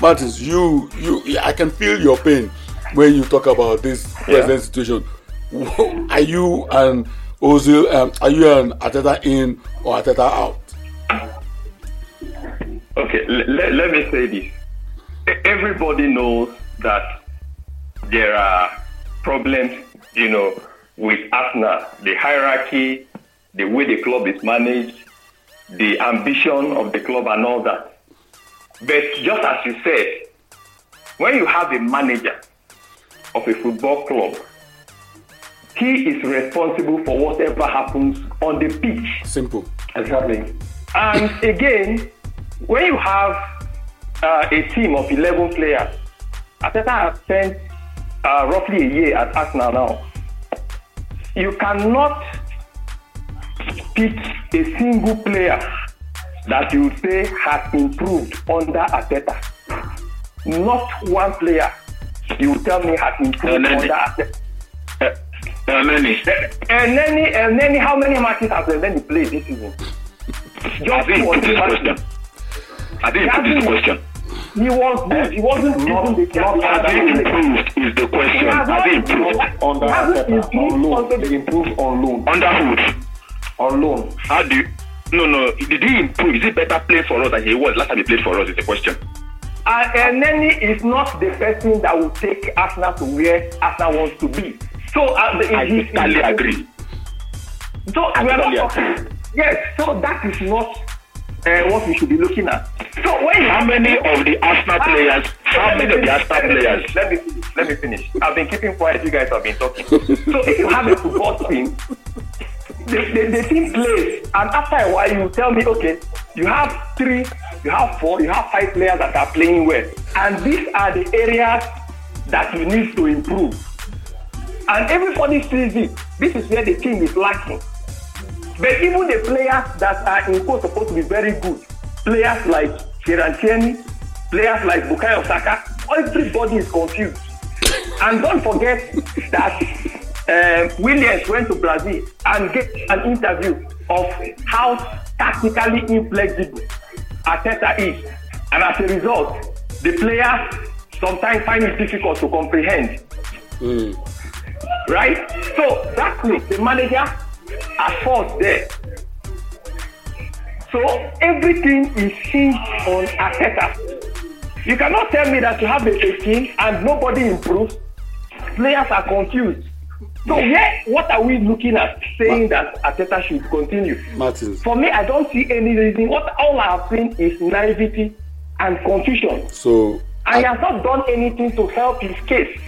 Martins, you you I can feel your pain when you talk about this yeah. present situation. Are you and Ozil? Um, are you and Arteta in or Arteta out? Okay, l- let me say this. Everybody knows that there are problems, you know, with Arsenal, the hierarchy, the way the club is managed, the ambition of the club, and all that. But just as you said, when you have a manager of a football club, he is responsible for whatever happens on the pitch. Simple. Exactly. And again, when you have uh, a team of 11 players, Arteta has spent uh, roughly a year at Arsenal now. You cannot pick a single player that you say has improved under Arteta. Not one player you tell me has improved uh, under. And any, and any, how many matches has Nani played this season? Just one question. I didn't put this question. He was good. He wasn't not, even the captain. Has he improved? Is the question. Has he improved? Under Arteta, on loan. He improved on loan. Under who? on loan. How do you? No, no. Did he improve? Is he better playing for us than he was last time he played for us? Is the question. Uh, and Neni is not the person that will take Arsenal to where Arsenal wants to be. So uh, the, I totally agree. So I we are not talking. Yes. So that is not uh, what we should be looking at. So when how many of the Arsenal players? How many of the Arsenal players? Let me let me finish. I've been keeping quiet. You guys have been talking. so if you have a football team the, the, the team plays and after a while you tell me okay you have three you have four you have five players that are playing well and these are the areas that you need to improve and everybody sees it this is where the team is lacking but even the players that are in quote supposed to be very good players like Kieran Tierney players like Bukayo Saka everybody is confused And don't forget that uh, Williams went to Brazil and gave an interview of how tactically inflexible Arteta is. And as a result, the players sometimes find it difficult to comprehend. Mm. Right? So that means the manager fault there. So everything is hinged on Arteta. You cannot tell me that you have a, a team and nobody improves. Players are confused. So yeah, what are we looking at saying Ma- that Arteta should continue? Martins. For me, I don't see any reason. What all I have seen is naivety and confusion. So I, I have not done anything to help his case.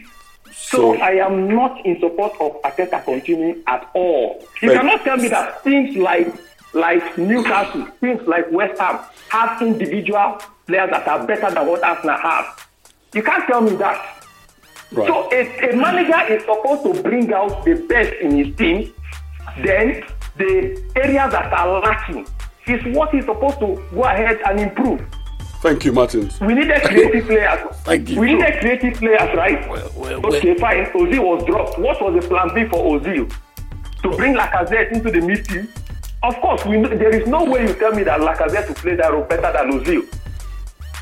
So, so I am not in support of Ateta continuing at all. You cannot tell me that things like like Newcastle, things like West Ham have individual players that are better than what Arsenal have. You can't tell me that. Right. So a, a manager is supposed to bring out the best in his team. Then the areas that are lacking is what he's supposed to go ahead and improve. Thank you, Martin. We needed creative players. Thank you. We needed creative players, right? Well, well, okay, well. fine. Ozil was dropped. What was the plan B for Ozil? To bring Lacazette into the midfield? Of course, we know, there is no way you tell me that Lacazette will play that role better than Ozil.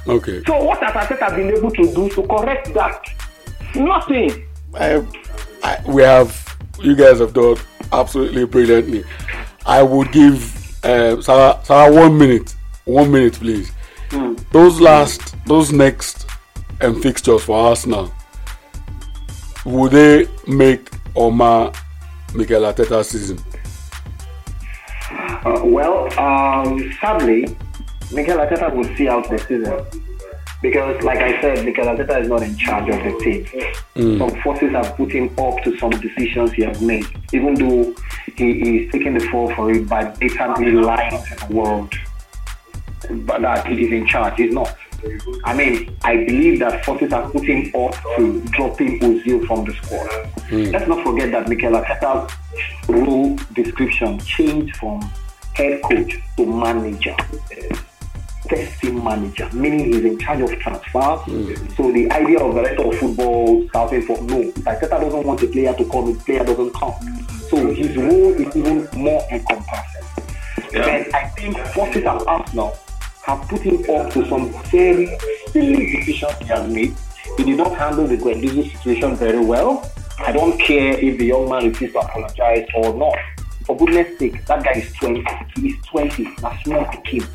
Okay. So what has Arteta been able to do to correct that? Nothing. I, I, we have, you guys have done absolutely brilliantly. I would give uh, Sarah, Sarah one minute, one minute, please. Mm. Those last, those next um, fixtures for Arsenal, would they make Oma Mikel Arteta season? Uh, well, um, sadly, Mikel Arteta will see out the season because, like I said, Mikel Arteta is not in charge of the team. Mm. Some forces have put him up to some decisions he has made, even though he is taking the fall for it by blatantly lying to the world. But that he is in charge, he's not. I mean, I believe that forces have put him up to dropping Ozil from the squad. Mm. Let's not forget that Mikel Arteta's role description changed from head coach to manager first team manager, meaning he's in charge of transfers. Mm. So the idea of the director of football starting for no, Arteta doesn't want a player to come, the player doesn't come. So his role is even more encompassing. Yeah. And I think forces at Arsenal have put him up to some very silly decisions he has made. He did not handle the Guendouzi situation very well. I don't care if the young man refuses to apologize or not. For goodness sake, that guy is 20. He is 20. That's not small kid.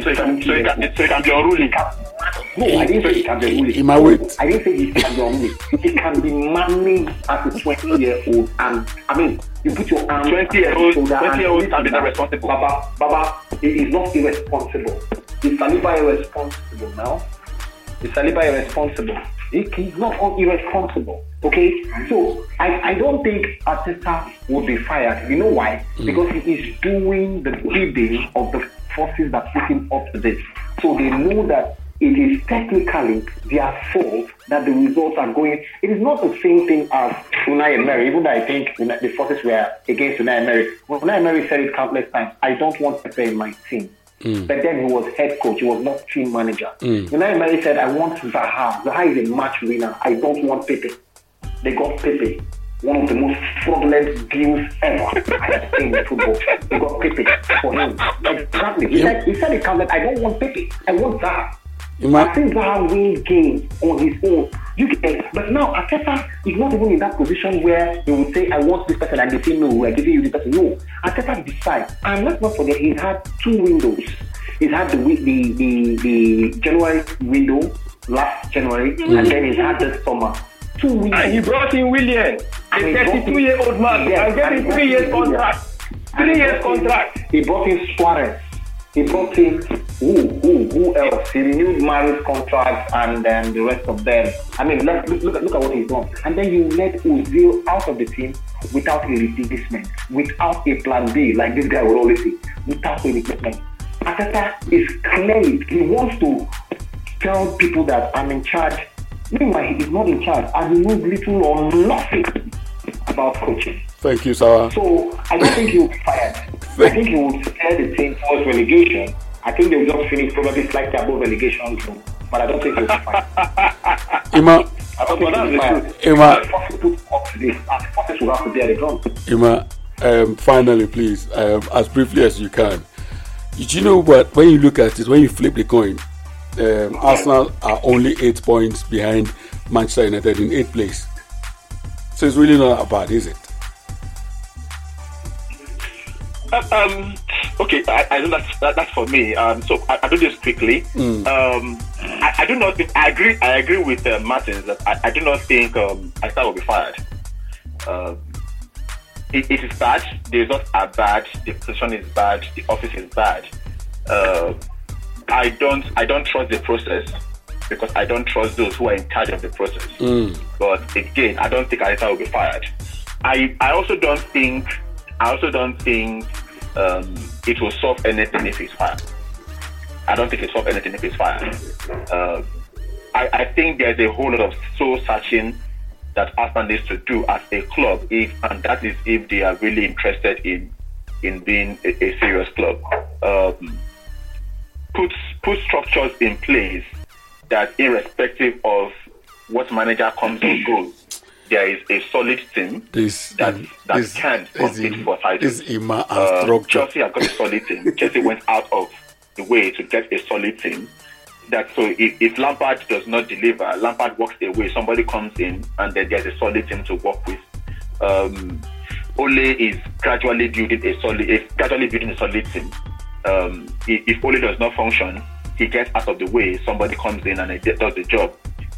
So it can, so it can, so it can be unruly. No, I didn't say it can be unruly. In my weight. I didn't say it can be unruly. It can be managed as a 20 year old. And I mean, you put your arm 20 year old, 20 year old can be irresponsible. Baba, Baba, it is not irresponsible. Is Saliba irresponsible now? Is Saliba irresponsible? He he's not irresponsible. Okay, so I, I don't think Arteta will be fired. You know why? Mm. Because he is doing the bidding of the forces that put him up to this. So they know that it is technically their fault that the results are going. It is not the same thing as Unai Emery, even though I think the forces were against Unai Emery. When Unai Emery said it countless times, I don't want Pepe in my team. Mm. But then he was head coach, he was not team manager. Mm. Unai Emery said, I want Zaha. Zaha is a match winner. I don't want Pepe. They got Pepe one of the most fraudulent deals ever I have seen in football. They got Pepe for him. Exactly. He, said, he said it counted, I don't want Pepe. I want Zaha. I think Zaha win games on his own. You get, but now Arteta is not even in that position where he would say, I want this person, and they say, No, we're giving you this person. No. Arteta decides. And let's not forget, he's had two windows. He's had the, the, the, the January window last January, mm. and then he's had this summer two weeks. And he brought in Willian, a 32 year old man, yes, and gave him three years contract. Three years contract. He brought in Suarez. He brought in who, who, who else? He renewed Mahrez's contract and then the rest of them. I mean, look, look, look, at what he's done. And then you let Ozil out of the team without a replacement, without a plan B, like this guy would always say, without a replacement. Arteta is clearly, he wants to tell people that I'm in charge Meanwhile, he is not in charge and he knows little or nothing about coaching. Thank you, Sarah. So I don't think he will be fired. I think he would steer the team towards relegation. I think they'll just finish probably slightly above relegation zone. But I don't think he'll be. Ima, I don't think he'll be fine. Ima, Ima, um, finally, please, um, as briefly as you can. Did you know what? When you look at it, when you flip the coin, um, Arsenal are only eight points behind Manchester United in eighth place. So it's really not that bad, is it? Um, okay, I, I know that's that, that's for me. Um, so I, I do this quickly. Mm. Um, I, I do not think I agree. I agree with uh, Martins that I, I do not think um, Arteta will be fired. Um, it, it is bad. The results are bad. The position is bad. The office is bad. Uh, I don't. I don't trust the process because I don't trust those who are in charge of the process. Mm. But again, I don't think Arteta will be fired. I I also don't think. I also don't think um, it will solve anything if it's fired. I don't think it will solve anything if it's fired. Uh, I, I think there's a whole lot of soul searching that Arsenal needs to do as a club, if and that is if they are really interested in in being a, a serious club. Um, put put structures in place that, irrespective of what manager comes and goes, there is a solid team This that that this, can this, compete for titles. this Ima Uh, structure. Chelsea have got a solid team. Chelsea went out of the way to get a solid team. That so if, if Lampard does not deliver, Lampard walks away. Somebody comes in, and then there's a solid team to work with. Um, Ole is gradually building a solid, is gradually building a solid team. Um, if, if Ole does not function, he gets out of the way. Somebody comes in and does the job.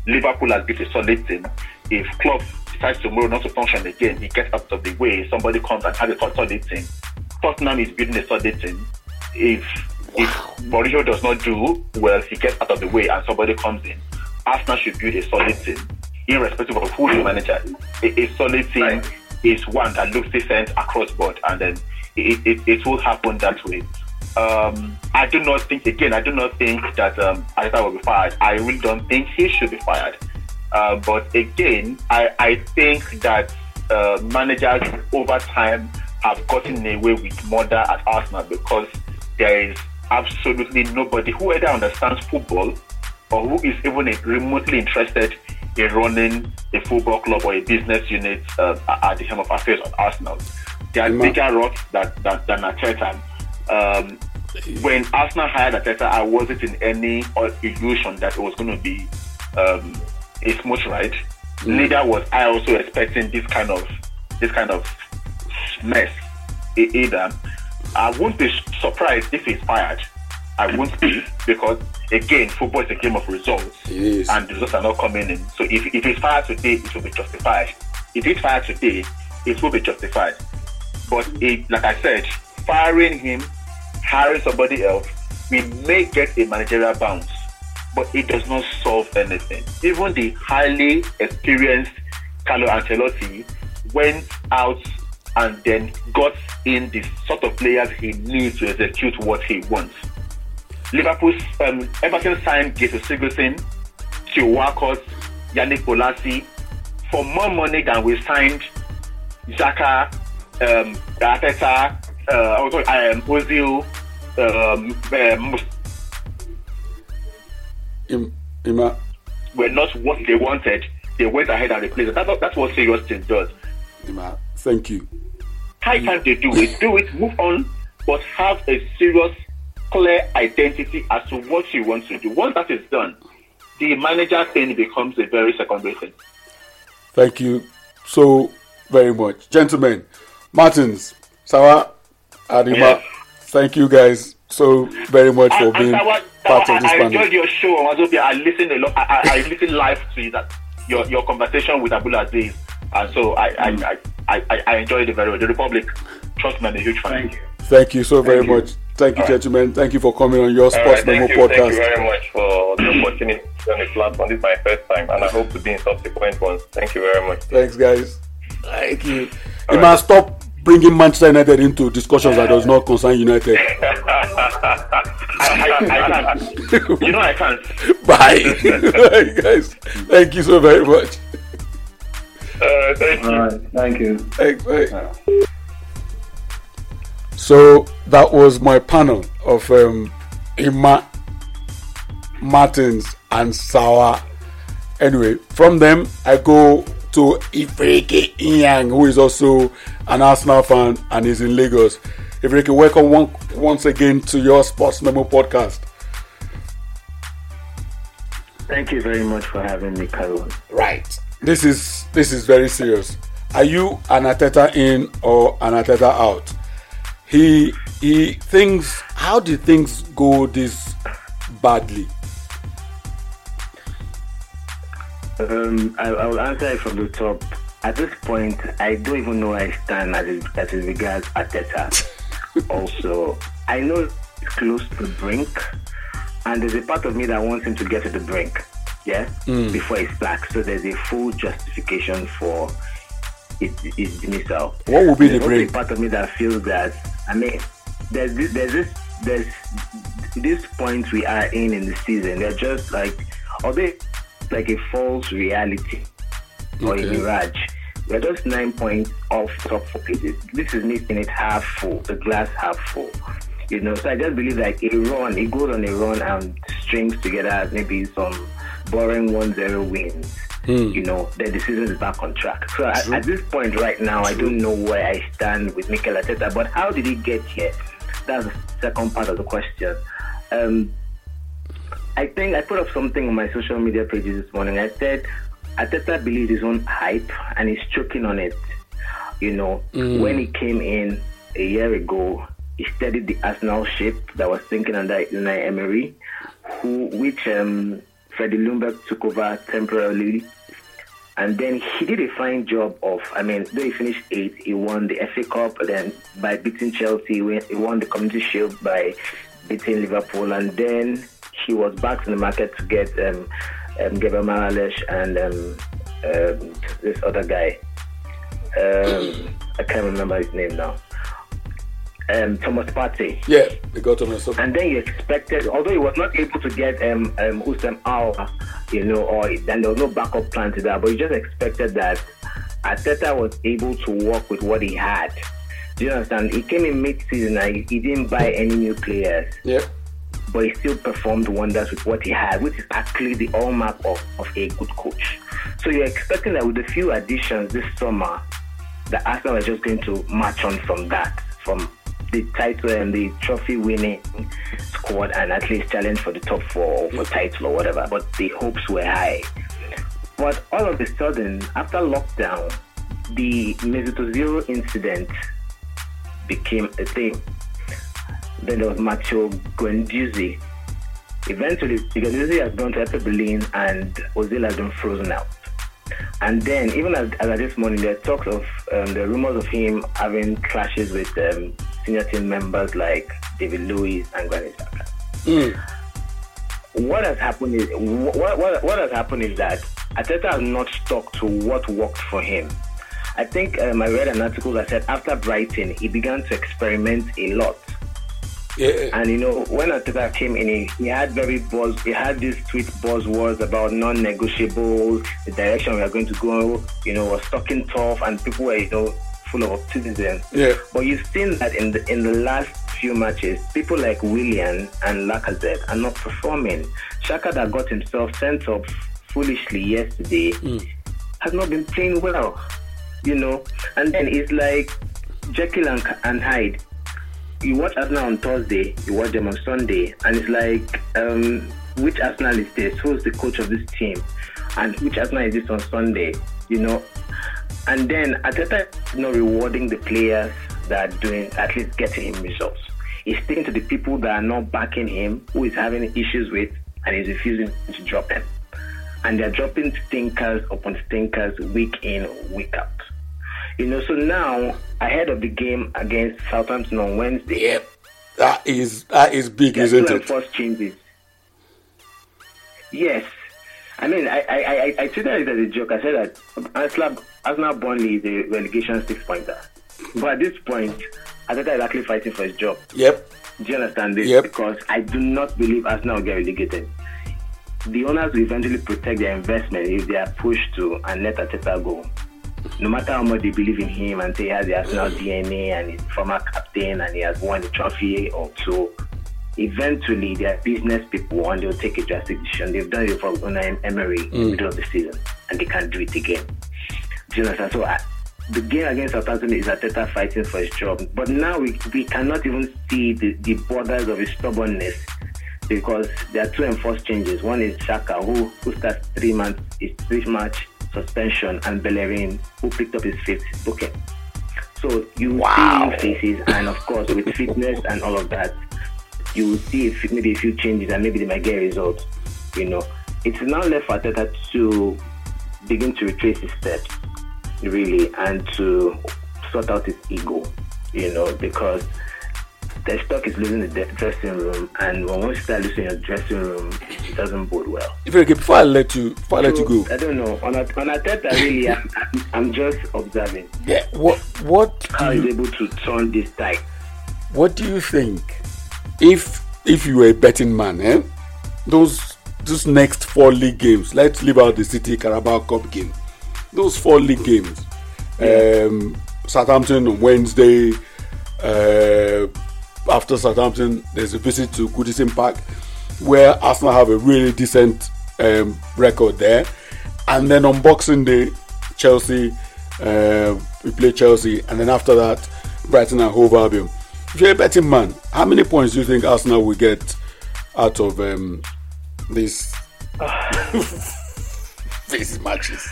Liverpool has built a solid team. If Klopp decides tomorrow not to function again, he gets out of the way. Somebody comes and has a solid team. Tottenham is building a solid team. If if Mourinho does not do well, he gets out of the way and somebody comes in. Arsenal should build a solid team, irrespective of who the manager is. A, a solid team Right. is one that looks decent across board, and then it, it, it will happen that way. Um, I do not think, again, I do not think that um, Arteta will be fired. I really don't think he should be fired. Uh, but again, I, I think that uh, managers over time have gotten away with murder at Arsenal because there is absolutely nobody who either understands football or who is even remotely interested in running a football club or a business unit uh, at the helm of affairs at Arsenal. There are bigger rocks that, that, than Arteta. Um, when Arsenal hired Arteta, I wasn't in any illusion that it was going to be um, a smooth ride. Mm. Neither was I also expecting this kind of this kind of mess either. I won't be surprised if he's fired. I won't be because again, football is a game of results, and the results are not coming in. So if if he's fired today, it will be justified. If he's fired today, it will be justified. But it, like I said, firing him, hiring somebody else, we may get a managerial bounce, but it does not solve anything. Even the highly experienced Carlo Ancelotti went out and then got in the sort of players he needs to execute what he wants. Liverpool's um, Everton signed Jesus Sigurdsson, Theo Walcott, Yannick Bolasie for more money than we signed Xhaka, um, Arteta, uh, also, um, Ozil, um, um, Ima, were not what they wanted. They went ahead and replaced it. That's, that's what serious team does. Ima, thank you. High time they do it. Do it, move on, but have a serious, clear identity as to what you want to do. Once that is done, the manager thing becomes a very secondary thing. Thank you so very much. Gentlemen, Martins, Sawa, Adima, Yes. thank you guys so very much for And- and being Sawa- part Sawa, of this I, I enjoyed your show on Wazobia. I listened a lot. I, I, I listened live to that your your conversation with Abdul Aziz, and so I mm. I, I, I, I enjoyed it very well. The Republic, trust me, I'm a huge fan. Thank you. Thank you so very Thank you. much. Thank you, gentlemen. Thank you for coming on your All Sports right, Memo thank you, thank you very much for the opportunity on the platform. This is my first time, and I hope to be in subsequent ones. Thank you very much. Thanks, guys. Thank you. All Ima, right. stop bringing Manchester United into discussions that does not concern United. I, I, I can't. You know I can't. Bye. Bye, guys. Thank you so very much. Uh, thank you. All right. Thank you. Thanks, bye. So that was my panel of um, Ima, Martins, and Sawa. Anyway, from them, I go to Ifreke Inyang, who is also an Arsenal fan and is in Lagos. Ifreke, welcome one, once again to your Sports Memo podcast. Thank you very much for having me, Carol. Right. This is this is very serious. Are you an Arteta in or an Arteta out? He he thinks how did things go this badly? Um, I, I will answer it from the top. At this point, I don't even know where I stand as it, as it regards Arteta. also, I know it's close to the brink, and there's a part of me that wants him to get to the brink, yeah, mm. before he's back. So there's a full justification for his, his dismissal. What will be the brink? part of me that feels that I mean, there's this, there's this there's this point we are in in the season. They're just like, although like a false reality or a mirage. We're just nine points off top four places. This is making it half full, the glass half full. You know, so I just believe like a run, it goes on a run and strings together maybe some boring 1-0 wins. Hmm. You know, then the season is back on track. So at, at, this point right now, True. I don't know where I stand with Mikel Arteta, but how did he get here? That's the second part of the question. Um, I think I put up something on my social media pages this morning. I said Arteta believes his own hype and he's choking on it. You know, mm. when he came in a year ago, he studied the Arsenal ship that was sinking under Unai Emery, who which um, Freddie Ljungberg took over temporarily. And then he did a fine job of, I mean, though he finished eighth, he won the FA Cup, then by beating Chelsea, he won the Community Shield by beating Liverpool, and then he was back in the market to get um, um, Gabriel Magalhaes and um, um, this other guy. Um, I can't remember his name now. Um, Thomas Partey. Yeah, they got Thomas. And then you expected, although he was not able to get um, um, Aouar, you know, or then there was no backup plan to that, but you just expected that Arteta was able to work with what he had. Do you understand? He came in mid-season and he didn't buy any new players. Yeah but he still performed wonders with what he had, which is actually the hallmark of, of a good coach. So you're expecting that with a few additions this summer, the Arsenal are just going to march on from that, from the title and the trophy winning squad and at least challenge for the top four for title or whatever. But the hopes were high. But all of a sudden, after lockdown, the Mesut Ozil incident became a thing. Then there was Matteo Guendouzi. Eventually, Guendouzi has gone to Berlin and Ozil has been frozen out. And then, even as, as this morning, there are talks of um, the rumors of him having clashes with um, senior team members like David Luiz and Granit Xhaka. Mm. What has happened is what, what, what has happened is that Arteta has not stuck to what worked for him. I think um, I read an article that said after Brighton, he began to experiment a lot yeah. And you know, when Arteta came in, he, he had very buzz. He had these tweet buzzwords about non-negotiables, the direction we are going to go. You know, was talking tough, and people were you know full of optimism. Yeah. But you've seen that in the in the last few matches, people like Willian and Lacazette are not performing. Xhaka that got himself sent off foolishly yesterday mm. has not been playing well. You know, and then it's like Jekyll and, and Hyde you watch Arsenal on Thursday, you watch them on Sunday, and it's like, um, which Arsenal is this? Who's the coach of this team? And which Arsenal is this on Sunday? You know, and then Arteta is not rewarding the players that are doing at least getting him results. He's sticking to the people that are not backing him, who is having issues with, and he's refusing to drop them. And they're dropping stinkers upon stinkers week in, week out. You know, so now ahead of the game against Southampton on Wednesday. Yep. That is that is big, isn't it? First changes. Yes. I mean, I, I, I, I treated it as a joke. I said that Arsenal, Arsenal Burnley is a relegation six pointer. But at this point, I think is actually fighting for his job. Yep. Do you understand this? Yep. Because I do not believe Arsenal will get relegated. The owners will eventually protect their investment if they are pushed to and let Arteta go no matter how much they believe in him and say he has the Arsenal DNA and he's former captain and he has won a trophy or two, eventually their business people and they'll take a drastic decision. They've done it for Unai Emery mm. in the middle of the season, and they can't do it again. Do you understand? So I, the game against Southampton is Arteta fighting for his job. But now we, we cannot even see the, the borders of his stubbornness because there are two enforced changes. One is Xhaka, who, who starts three months, is three match suspension, and Bellerin, who picked up his fifth booking. So you wow. see new faces, and of course, with fitness and all of that, you will see if, maybe a few changes, and maybe they might get results. You know, it's now left for Arteta to begin to retrace his steps really, and to sort out his ego, you know, because the stock is losing the dressing room, and when we start losing your dressing room, it doesn't bode well. Very good. Before I let you, before so, I let you go, I don't know. On a on a theta, really, I'm, I'm, I'm, just observing. Yeah. What what? How is able to turn this tide? What do you think? If if you were a betting man, eh? Those those next four league games. Let's leave out the City Carabao Cup game those four league games. Yeah. Um, Southampton on Wednesday. Uh, after Southampton, there's a visit to Goodison Park, where Arsenal have a really decent um, record there. And then on Boxing Day, Chelsea, uh, we play Chelsea, and then after that, Brighton and Hove Albion. If you're a betting man, how many points do you think Arsenal will get out of um, these these matches?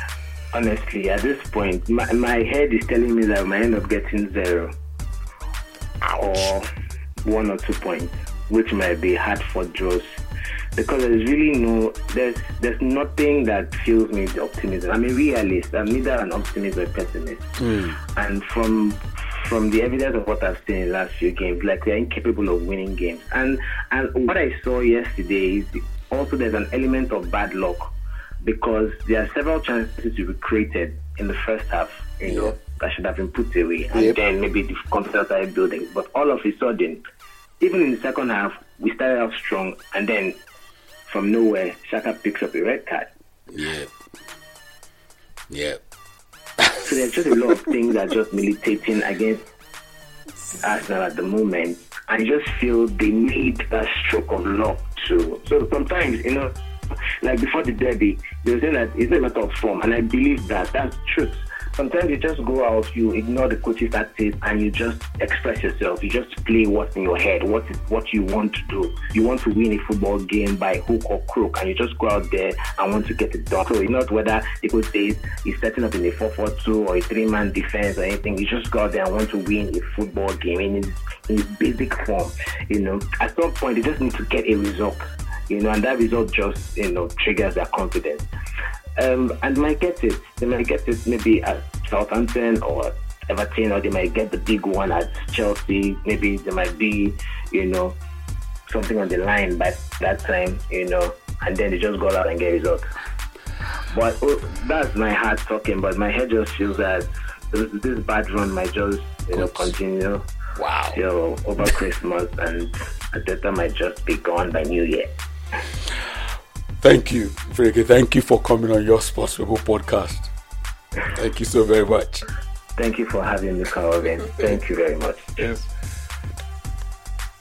honestly, at this point, my, my head is telling me that I might end up getting zero Ouch. or one or two points, which might be hard for draws. Because there's really no, there's there's nothing that fills me with optimism. I'm a realist. I'm neither an optimist or a pessimist. Mm. And from from the evidence of what I've seen in the last few games, like they're incapable of winning games. And and what I saw yesterday is also there's an element of bad luck because there are several chances to be created in the first half, you know, that should have been put away, and yep. then maybe the confidence started building. But all of a sudden, even in the second half, we started off strong, and then from nowhere, Xhaka picks up a red card. Yeah. Yeah. so there's just a lot of things that are just militating against Arsenal at the moment. I just feel they need that stroke of luck too. So sometimes, you know, like before the derby, they were saying that it's a matter of form, and I believe that that's truth. Sometimes you just go out, you ignore the coaches that and you just express yourself. You just play what's in your head, what is what you want to do. You want to win a football game by hook or crook, and you just go out there and want to get it done. So it's not whether the coach says he's setting up in a 4-4-2 or a three-man defense or anything. You just go out there and want to win a football game in its, in basic form. You know, at some point, you just need to get a result you know, and that result just, you know, triggers their confidence. Um, and they might get it. They might get it maybe at Southampton or Everton, or they might get the big one at Chelsea. Maybe there might be, you know, something on the line by that time, you know, and then they just go out and get results. But oh, that's my heart talking, but my head just feels that this, this bad run might just, you know, continue. Wow. Till over Christmas, and Arteta might just be gone by New Year. Thank you, Freke. Thank you for coming on your Sports Rebel podcast. Thank you so very much. Thank you for having me, Calvin. Thank you very much. Yes.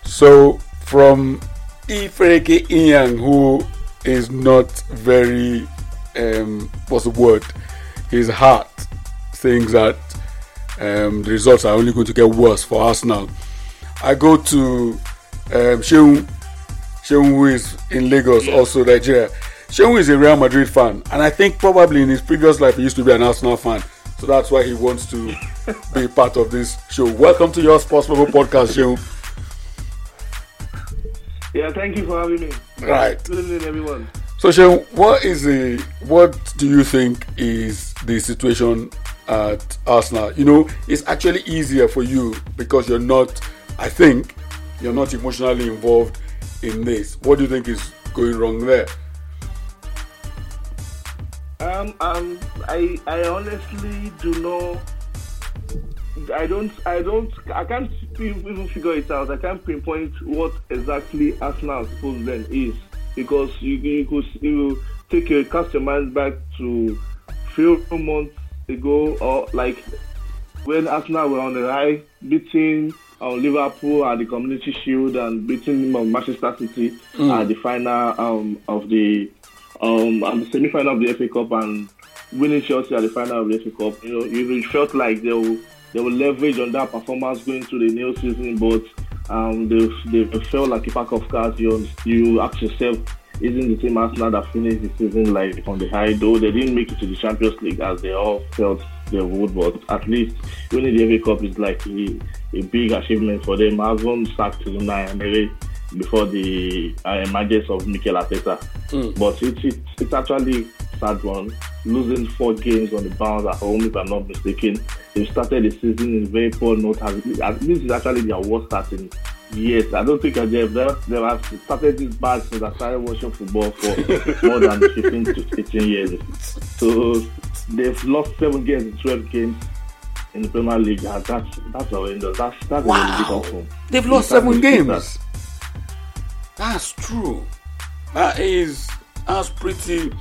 So, from Ifreke Inyang, who is not very, um, what's the word? His heart thinks that um, the results are only going to get worse for us now. I go to um, Shehu who is in Lagos, also Nigeria. Shehu is a Real Madrid fan, and I think probably in his previous life he used to be an Arsenal fan. So that's why he wants to be part of this show. Welcome to your Sports Level podcast, Shehu. Yeah, thank you for having me. Right. Good evening, everyone. So, Shehu, what is the what do you think is the situation at Arsenal? You know, it's actually easier for you because you're not. I think you're not emotionally involved in this? What do you think is going wrong there? Um, um, I, I honestly do not. I don't, I don't, I can't even figure it out. I can't pinpoint what exactly Arsenal's problem is because you, you could you take a cast your mind back to few months ago or like when Arsenal were on the high, beating uh, Liverpool at the Community Shield and beating Manchester City mm. at the final um, of the um, at the semi-final of the FA Cup and winning Chelsea at the final of the FA Cup. You know, you felt like they will they will leverage on that performance going through the new season, but um, they they felt like a pack of cards. You you ask yourself, isn't the same Arsenal that finished the season like on the high? Though they didn't make it to the Champions League as they all felt they would, but at least winning the FA Cup is like a, a big achievement for them. Having sacked Unai before the uh, emergence of Mikel Arteta, mm. but it's it, it's actually sad one. Losing four games on the bounce at home, if I'm not mistaken. They started the season in very poor note. This is actually their worst start in years. I don't think they've, they have started this bad since I started watching football for more than 15 to 18 years. So they've lost seven games in 12 games in the Premier League. That's that's horrendous. That's that's wow. a really They've lost seven games. That. That's true. That is that's pretty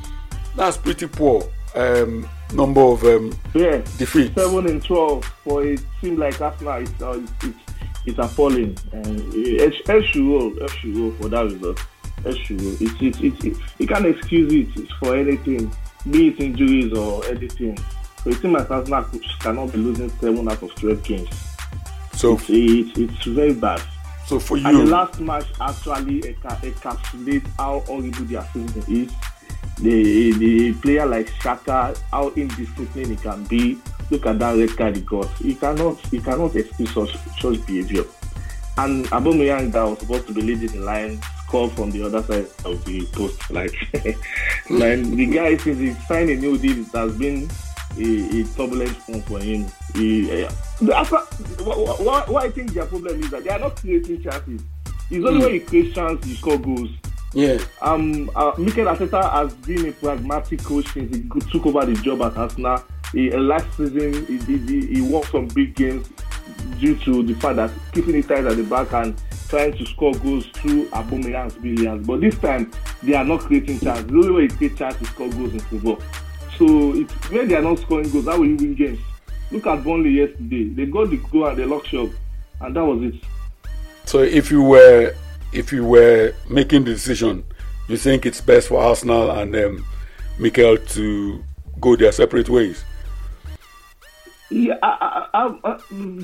that's pretty poor um, number of um, yeah, defeats. Seven and twelve for it team like Arsenal. It's, uh, it's, it's appalling. And uh, roll for that result. Eh, Eshuo, it's, it's, it's, it's, you can't excuse it for anything, be it injuries or anything. So a team like Arsenal cannot be losing seven out of twelve games. So it's, it's, it's very bad. So for you, and the last match actually encapsulates how horrible their season is the the player like Xhaka, how indisciplined he can be. Look at that red card he got. He cannot he cannot excuse such such behaviour. And Aubameyang that was supposed to be leading the line scored from the other side of the post. Like, like the guy since he signed a new deal, it has been a, a turbulent one for him. He, uh, after, what, what I think their problem is that they are not creating chances. It's only mm. when you create chances you score goals. Yeah. Um, uh, Mikel Arteta has been a pragmatic coach since he took over the job at Arsenal. He, uh, last season, he, he, he won some big games due to the fact that keeping it tight at the back and trying to score goals through Aubameyang's brilliance. But this time, they are not creating chances. The only way you create chances is score goals in football. So it's, when they are not scoring goals, how will you win games? Look at Burnley yesterday. They got the goal and the lock shop, and that was it. So if you were if you were making the decision, you think it's best for Arsenal and um, Mikel to go their separate ways? Yeah, I, I, I,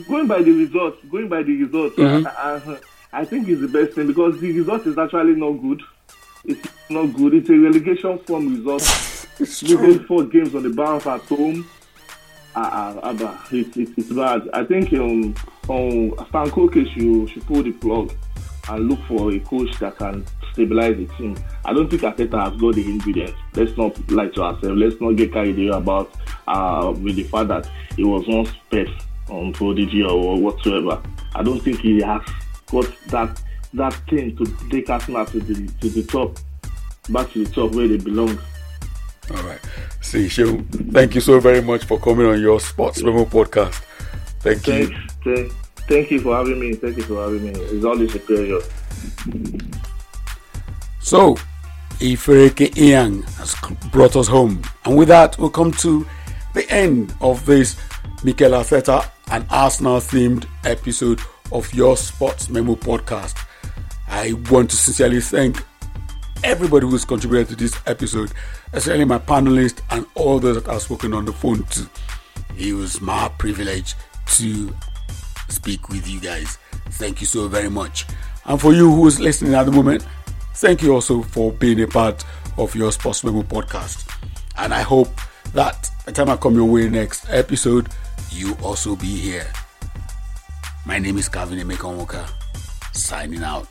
going by the results, going by the results, mm-hmm. I, think it's the best thing because the result is actually not good. It's not good. It's a relegation form result. it's true. four games on the bounce at home. Uh, uh, uh, it's, it's, it's bad. I think um, um, Stan Kroenke should, should pull the plug and look for a coach that can stabilize the team. I don't think Arteta has got the ingredients. Let's not lie to ourselves. Let's not get carried away about uh, with the fact that he was once Pep on Prodigy or whatsoever. I don't think he has got that that thing to take Arsenal to the to the top, back to the top where they belong. All right. See, Shehu, thank you so very much for coming on your Sports Memo podcast. Thank Thanks, you. Thanks. Thank you for having me. Thank you for having me. It's always a pleasure. So, Ifereke Inyang has brought us home. And with that, we'll come to the end of this Mikel Arteta and Arsenal themed episode of your Sports Memo podcast. I want to sincerely thank everybody who's contributed to this episode, especially my panelists and all those that I've spoken on the phone to. It was my privilege to speak with you guys. Thank you so very much. And for you who's listening at the moment, thank you also for being a part of your Sports Memo podcast. And I hope that the time I come your way next episode, you also be here. My name is Calvin Emeka signing out.